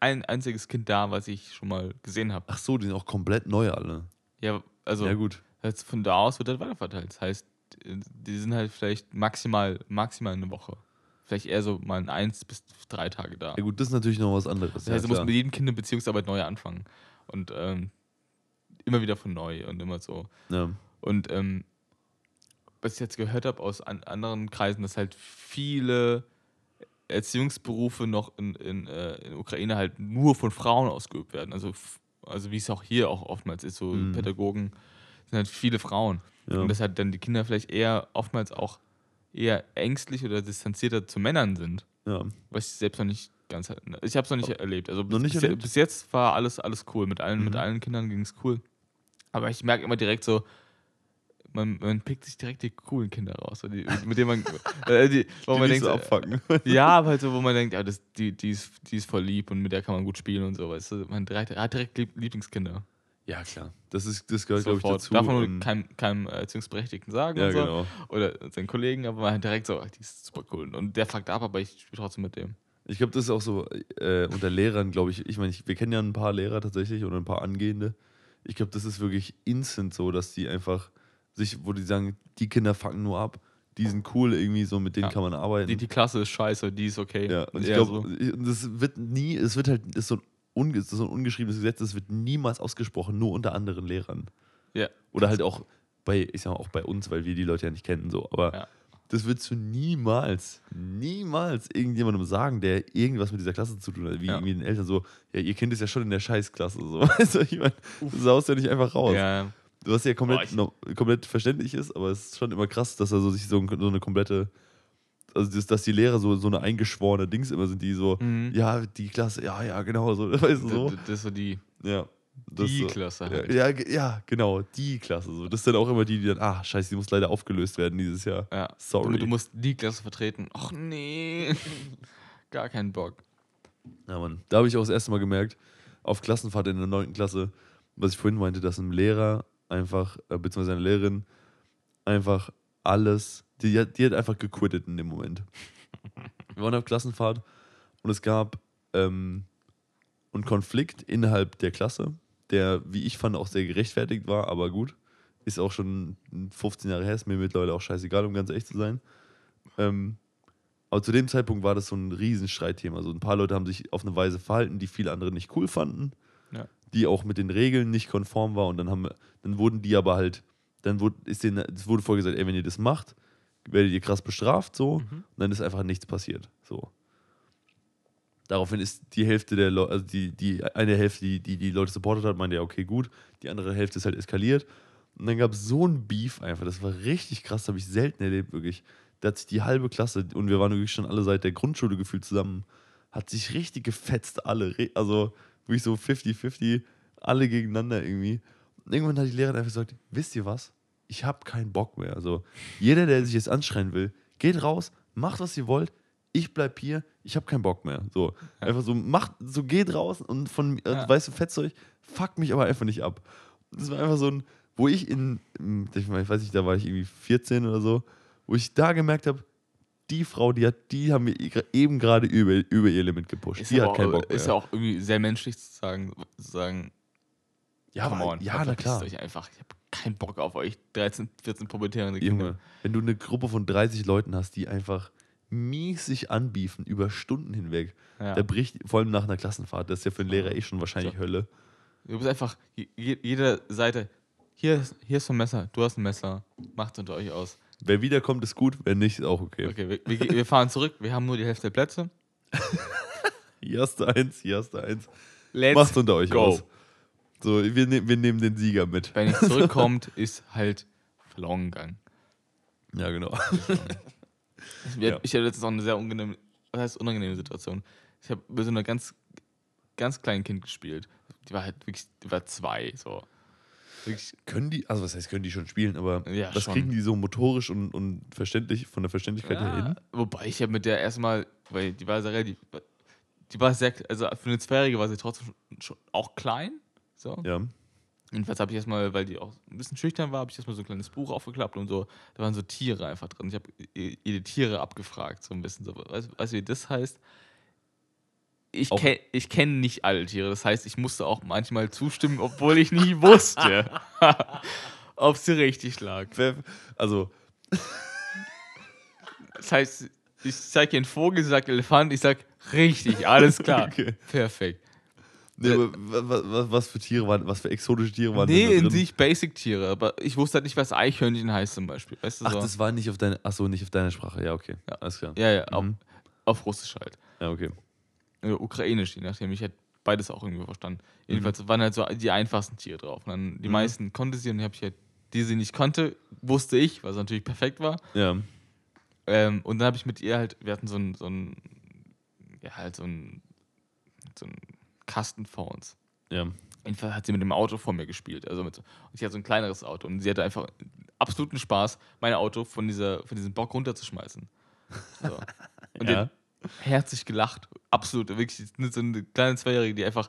ein einziges Kind da, was ich schon mal gesehen habe. Ach so, die sind auch komplett neu alle. Ja, also ja, gut. jetzt von da aus wird halt weiterverteilt. Das heißt, die sind halt vielleicht maximal, maximal eine Woche. Vielleicht eher so mal in eins bis drei Tage da. Ja, gut, das ist natürlich noch was anderes. Das ja, heißt, du musst mit jedem Kind eine Beziehungsarbeit neu anfangen. Und ähm, immer wieder von neu und immer so. ja. Und ähm, was ich jetzt gehört habe aus an anderen Kreisen, dass halt viele Erziehungsberufe noch in, in, äh, in Ukraine halt nur von Frauen ausgeübt werden. Also, also wie es auch hier auch oftmals ist, so Mhm. Pädagogen sind halt viele Frauen. Ja. Und deshalb dann die Kinder vielleicht eher oftmals auch eher ängstlich oder distanzierter zu Männern sind. ja. Was ich selbst noch nicht ganz. Ich habe es noch nicht erlebt. Also bis, nicht erlebt? bis jetzt war alles, alles cool. Mit allen, mit Mhm. allen Kindern ging es cool. Aber ich merke immer direkt so, man, man pickt sich direkt die coolen Kinder raus, die, mit denen man. Äh, die, wo Die man denkt, so äh, ja, aber halt so, wo man denkt, ja, das, die, die, ist, die ist voll lieb und mit der kann man gut spielen und so. Weißt du? Man direkt, hat direkt Lieb Lieblingskinder. Ja, klar. Das, ist, das gehört, glaube ich, dazu. Darf man nur keinem, keinem Erziehungsberechtigten sagen ja, so. genau. Oder seinen Kollegen, aber man hat direkt so, ach, die ist super cool. Und der fuckt ab, aber ich spiele trotzdem mit dem. Ich glaube, das ist auch so äh, unter Lehrern, glaube ich. Ich meine, wir kennen ja ein paar Lehrer tatsächlich oder ein paar angehende. Ich glaube, das ist wirklich instant so, dass die einfach sich, wo die sagen, die Kinder fucken nur ab, die sind cool irgendwie so, mit denen Ja. kann man arbeiten. Die, die Klasse ist scheiße, die ist okay. ja, und ich glaube, das wird nie, es wird halt, das ist so ein, unge, ist so ein ungeschriebenes Gesetz, das wird niemals ausgesprochen, nur unter anderen Lehrern. Ja. Oder halt auch bei, ich sag mal, auch bei uns, weil wir die Leute ja nicht kennen, so. Aber Ja. Das würdest du niemals, niemals irgendjemandem sagen, der irgendwas mit dieser Klasse zu tun hat. Wie Ja. irgendwie den Eltern so, ja, ihr Kind ist ja schon in der Scheißklasse. So. Weißt du, ich meine, du saust ja nicht einfach raus. Ja, Du was ja komplett, Boah, no, komplett verständlich ist, aber es ist schon immer krass, dass er so sich so, so eine komplette, also das, dass die Lehrer so, so eine eingeschworene Dings immer sind, die so, Mhm. ja, die Klasse, ja, ja, genau, so, weißt du, so. Das ist so die, Ja. Das die so. Klasse halt. Ja, ja, ge- ja, genau, die Klasse. So. Das sind auch immer die, die dann, ah, scheiße, die muss leider aufgelöst werden dieses Jahr. Ja. Sorry. Du, du musst die Klasse vertreten. Ach nee. Gar keinen Bock. Ja, Mann. Da habe ich auch das erste Mal gemerkt, auf Klassenfahrt in der 9. Klasse, was ich vorhin meinte, dass ein Lehrer einfach, äh, beziehungsweise eine Lehrerin, einfach alles, die, hat- die hat einfach gequittet in dem Moment. Wir waren auf Klassenfahrt und es gab ähm, einen Konflikt innerhalb der Klasse, der, wie ich fand, auch sehr gerechtfertigt war, aber gut. Ist auch schon 15 Jahre her, ist mir mittlerweile auch scheißegal, um ganz ehrlich zu sein. Ähm, aber zu dem Zeitpunkt war das so ein Riesenstreitthema. So ein paar Leute haben sich auf eine Weise verhalten, die viele andere nicht cool fanden, Ja. die auch mit den Regeln nicht konform war. Und dann haben, dann wurden die aber halt, dann wurde, ist denen, es wurde vorgesagt, ey, wenn ihr das macht, werdet ihr krass bestraft, so. Und dann ist einfach nichts passiert. So. Daraufhin ist die Hälfte der Leute, also die, die eine Hälfte, die, die die Leute supportet hat, meinte ja, okay, gut. Die andere Hälfte ist halt eskaliert. Und dann gab es so ein Beef einfach. Das war richtig krass, habe ich selten erlebt, wirklich. Da hat sich die halbe Klasse, und wir waren wirklich schon alle seit der Grundschule gefühlt zusammen, hat sich richtig gefetzt, alle. Also wirklich so 50-50, alle gegeneinander irgendwie. Und irgendwann hat die Lehrerin einfach gesagt: Wisst ihr was? Ich habe keinen Bock mehr. Also jeder, der sich jetzt anschreien will, geht raus, macht, was ihr wollt. Ich bleib hier, ich habe keinen Bock mehr. So, einfach so, macht, so geht raus und von, äh, Ja. weißt du, fetzt euch, fuckt mich aber einfach nicht ab. Das war einfach so ein, wo ich in, ich, weiß nicht, da war ich irgendwie 14 oder so, wo ich da gemerkt habe, die Frau, die hat, die haben wir eben gerade über, über ihr Limit gepusht. Ist, die hat keinen Bock ist mehr. ja auch irgendwie sehr menschlich zu sagen, zu sagen Ja, come on, ja, na klar. Euch einfach. Ich habe keinen Bock auf euch 13, 14 pubertäre Kinder. Junge, wenn du eine Gruppe von 30 Leuten hast, die einfach mies sich anbiefen über Stunden hinweg, Ja. da bricht, vor allem nach einer Klassenfahrt, das ist ja für einen Lehrer eh schon wahrscheinlich So. Hölle. Du bist einfach je- je- jede Seite. Hier ist, hier ist ein Messer, du hast ein Messer. Macht unter euch aus. Wer wiederkommt, ist gut, wer nicht, ist auch okay. Okay, wir, wir, fahren zurück. Wir haben nur die Hälfte der Plätze. Hier hast du eins, hier hast du eins. Let's Macht unter euch go. aus. So, wir, ne wir nehmen den Sieger mit. Wenn nichts zurückkommt, ist halt verloren gegangen. Ja, genau. Ich, Ja. ich hatte jetzt auch eine sehr unangenehme, was heißt unangenehme Situation. Ich habe mit so einer ganz, ganz kleinen Kind gespielt. Die war halt wirklich, die war zwei, so. Wirklich, Können die, also was heißt, können die schon spielen, aber Ja, das schon. kriegen die so motorisch und, und verständlich, von der Verständlichkeit her ja, hin? wobei ich ja mit der erstmal, weil die war sehr relativ, die war sehr, also für eine Zweijährige war sie trotzdem schon, schon auch klein, so. Ja. Jedenfalls habe ich erstmal, weil die auch ein bisschen schüchtern war, habe ich erstmal so ein kleines Buch aufgeklappt und so, da waren so Tiere einfach drin. Ich habe jede Tiere abgefragt, so ein bisschen so. Weißt du, wie das heißt? Ich, kenn, ich kenne nicht alle Tiere, das heißt, ich musste auch manchmal zustimmen, obwohl ich nie wusste, ob sie richtig lag. Also, Das heißt, ich zeige ihr einen Vogel, sie sagt Elefant, ich sag richtig, alles klar. Okay. Perfekt. Nee, aber wa- wa- was für Tiere waren, was für exotische Tiere waren Nee, denn da in drin? sich Basic-Tiere, aber ich wusste halt nicht, was Eichhörnchen heißt zum Beispiel. Weißt du, Ach, so. das war nicht auf deine, ach so, nicht auf deiner Sprache. Ja, okay. Ja. Alles klar. Ja, ja, auf, Mhm. auf Russisch halt. Ja, okay. Oder ukrainisch, je nachdem. Ich hätte beides auch irgendwie verstanden. Mhm. Jedenfalls waren halt so die einfachsten Tiere drauf. Und dann die meisten konnte sie und habe ich halt, die sie nicht konnte, wusste ich, was natürlich perfekt war. Ja. Ähm, und dann habe ich mit ihr halt, wir hatten so ein, so ein, ja, halt so ein, so ein Kasten vor uns. Ja. Jedenfalls hat sie mit dem Auto vor mir gespielt. Also mit, so- und ich hatte so ein kleineres Auto und sie hatte einfach absoluten Spaß, mein Auto von, dieser, von diesem Bock runterzuschmeißen. So. Und Ja. herzlich gelacht. Absolut. Wirklich so eine kleine Zweijährige, die einfach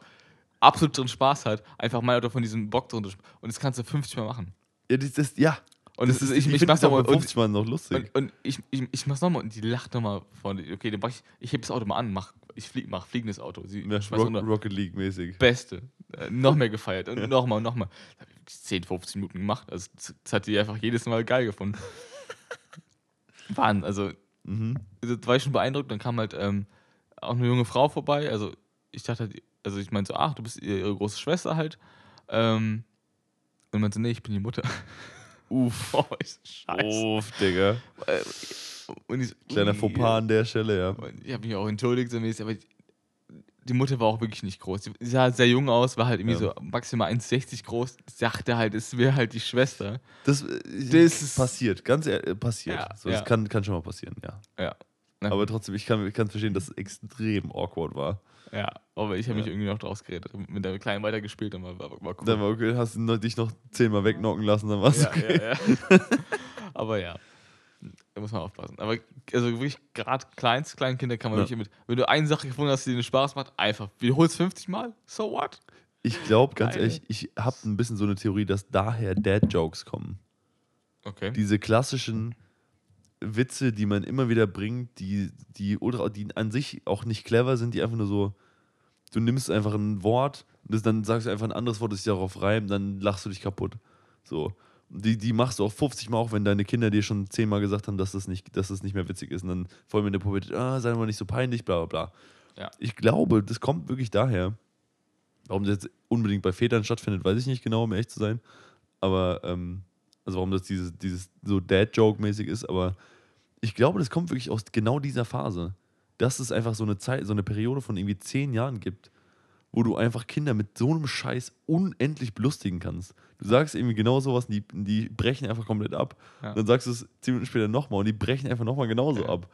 absolut drin Spaß hat, einfach mein Auto von diesem Bock drunter. Und das kannst du 50 Mal machen. Ja, das, das, ja. Und das das ist, ich, ich, mach's nochmal. bei Und, 50 Mal noch lustig. und, und ich, ich, ich mach's nochmal und die lacht nochmal vorne. Okay, dann mach ich, ich heb das Auto mal an, mach, ich flieg, mach fliegendes Auto. Sie ja, Rock, runter. Rocket League mäßig. Beste. Äh, noch mehr gefeiert. Und nochmal und nochmal. Ich 10, 15 Minuten gemacht. Also, das, hat die einfach jedes Mal geil gefunden. Wahnsinn. Also, Mhm. das war ich schon beeindruckt. Dann kam halt ähm, auch eine junge Frau vorbei. Also, ich dachte halt, also ich meinte so, ach, du bist ihre große Schwester halt. Ähm, und meinte, nee, ich bin die Mutter. Uff, oh, ich scheiße. Uff, Digga. Äh, ich, Kleiner. Fauxpas an der Stelle, ja. Ich habe mich auch entschuldigt, so mäßig, aber die Mutter war auch wirklich nicht groß. Sie sah sehr jung aus, war halt irgendwie Ja. so maximal 1,60 groß. Ich dachte halt, es wäre halt die Schwester. Das, Das das ist- passiert, ganz ehrlich, passiert. Ja, so, Das ja. kann, kann schon mal passieren, ja. Ja. Na Aber trotzdem, ich kann, ich kann verstehen, dass es extrem awkward war. ja, aber ich habe mich Ja. irgendwie noch draus geredet. Mit der Kleinen weitergespielt, dann war, war, war cool. Dann war okay, hast du dich noch zehnmal wegknocken lassen, dann war es ja, okay. ja, ja. aber ja, da muss man aufpassen. Aber also wirklich, gerade Kleinst, Kleinkinder kann man Ja. wirklich mit. Wenn du eine Sache gefunden hast, die dir Spaß macht, einfach wiederholst 50 Mal, so what? Ich glaube, ganz Geil. ehrlich, ich habe ein bisschen so eine Theorie, dass daher Dad-Jokes kommen. Okay. Diese klassischen Witze, die man immer wieder bringt, die, die, oder die an sich auch nicht clever sind, die einfach nur so, du nimmst einfach ein Wort, und das, dann sagst du einfach ein anderes Wort, das sich darauf reimt, dann lachst du dich kaputt. So. Die, die machst du auch 50 Mal, auch wenn deine Kinder dir schon 10 Mal gesagt haben, dass das nicht, dass das nicht mehr witzig ist. Und dann vor allem in der Pubertät, ah, sei mal nicht so peinlich, bla bla bla. Ja. Ich glaube, das kommt wirklich daher. Warum das jetzt unbedingt bei Vätern stattfindet, weiß ich nicht genau, um ehrlich zu sein. Aber, ähm, also warum das dieses, dieses so Dad-Joke-mäßig ist, aber ich glaube, das kommt wirklich aus genau dieser Phase. Dass es einfach so eine Zeit, so eine Periode von irgendwie zehn Jahren gibt, wo du einfach Kinder mit so einem Scheiß unendlich belustigen kannst. Du sagst irgendwie genau sowas und die, die brechen einfach komplett ab. Ja. Dann sagst du es zehn Minuten später nochmal und die brechen einfach nochmal genauso Ja. ab.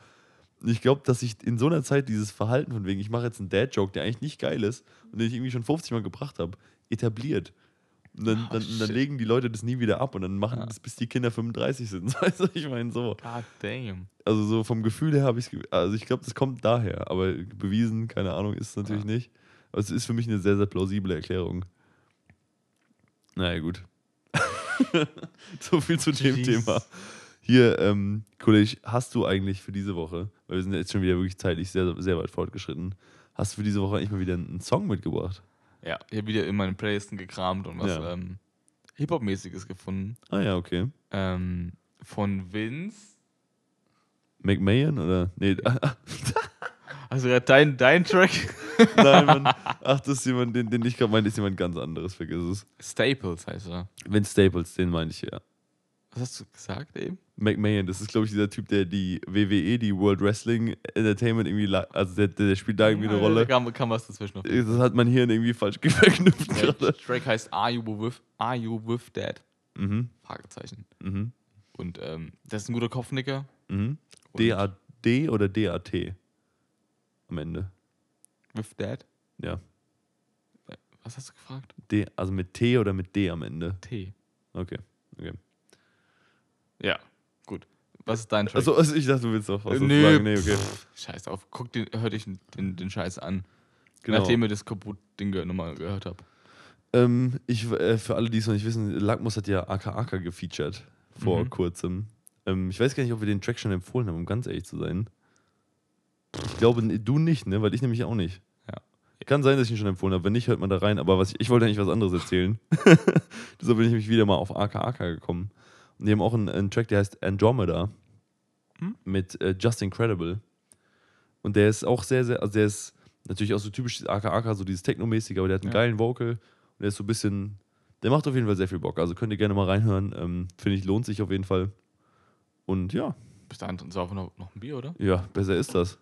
Und ich glaube, dass sich in so einer Zeit dieses Verhalten von wegen, ich mache jetzt einen Dad-Joke, der eigentlich nicht geil ist und den ich irgendwie schon 50 Mal gebracht habe, etabliert. Und dann, Oh, dann, dann shit. legen die Leute das nie wieder ab und dann machen Ja. das, bis die Kinder 35 sind. Du, ich meine so. God damn. Also so vom Gefühl her habe ich es, also ich glaube, das kommt daher, aber bewiesen, keine Ahnung, ist es natürlich Ja. nicht. Aber es ist für mich eine sehr, sehr plausible Erklärung. Naja, gut. so viel zu dem Jesus. Thema. Hier, ähm, Kollege, hast du eigentlich für diese Woche, weil wir sind jetzt schon wieder wirklich zeitlich sehr, sehr weit fortgeschritten, hast du für diese Woche eigentlich mal wieder einen Song mitgebracht? Ja, ich habe wieder in meinen Playlisten gekramt und was Ja. ähm, Hip-Hop-mäßiges gefunden. Ah ja, okay. Ähm, von Vince. McMahon oder? Nee, Also dein, dein Track. nein, Mann. Ach, das ist jemand, den, den ich gerade meine, ist jemand ganz anderes, vergiss es. Staples heißt er. Vince Staples, den meine ich ja. Was hast du gesagt eben? McMahon, das ist, glaube ich, dieser Typ, der die WWE, die World Wrestling Entertainment irgendwie, also der, der spielt da irgendwie eine Da Rolle. kam, kam was dazwischen noch. Das hat mein Hirn irgendwie falsch verknüpft Der gerade. Track heißt Are You With, Are you with Dad? Mhm, Fragezeichen. mhm, Und ähm, das ist ein guter Kopfnicker. mhm. D-A-D oder D-A-T? Am Ende. With Dad? Ja. Was hast du gefragt? D, also mit T oder mit D am Ende. T. Okay. okay. Ja, gut. Was ist dein Track? Also, also ich dachte, du willst noch was nö, sagen. Nee, okay. pff, Scheiß auf. Guck den, hör dich den, den Scheiß an. Genau. Nachdem ich das kaputt-Ding nochmal gehört habe. Ähm, ich, äh, für alle, die es noch nicht wissen, Lackmus hat ja Aka Aka gefeatured vor Mhm. kurzem. Ähm, ich weiß gar nicht, ob wir den Track schon empfohlen haben, um ganz ehrlich zu sein. Ich glaube, du nicht, ne? Weil ich nämlich auch nicht. Ja. Kann sein, dass ich ihn schon empfohlen habe. Wenn nicht, hört man da rein. Aber was ich, ich wollte eigentlich was anderes erzählen. Deshalb bin ich nämlich wieder mal auf Aka Aka gekommen. Und die haben auch einen, einen Track, der heißt Andromeda Hm? mit äh, Just Incredible. Und der ist auch sehr, sehr, also der ist natürlich auch so typisch Aka Aka, so dieses Techno-mäßige, aber der hat einen Ja. geilen Vocal und der ist so ein bisschen, der macht auf jeden Fall sehr viel Bock. Also könnt ihr gerne mal reinhören. Ähm, Finde ich, lohnt sich auf jeden Fall. Und ja, Bis dahin saufen noch, noch ein Bier, oder? ja, besser ist das.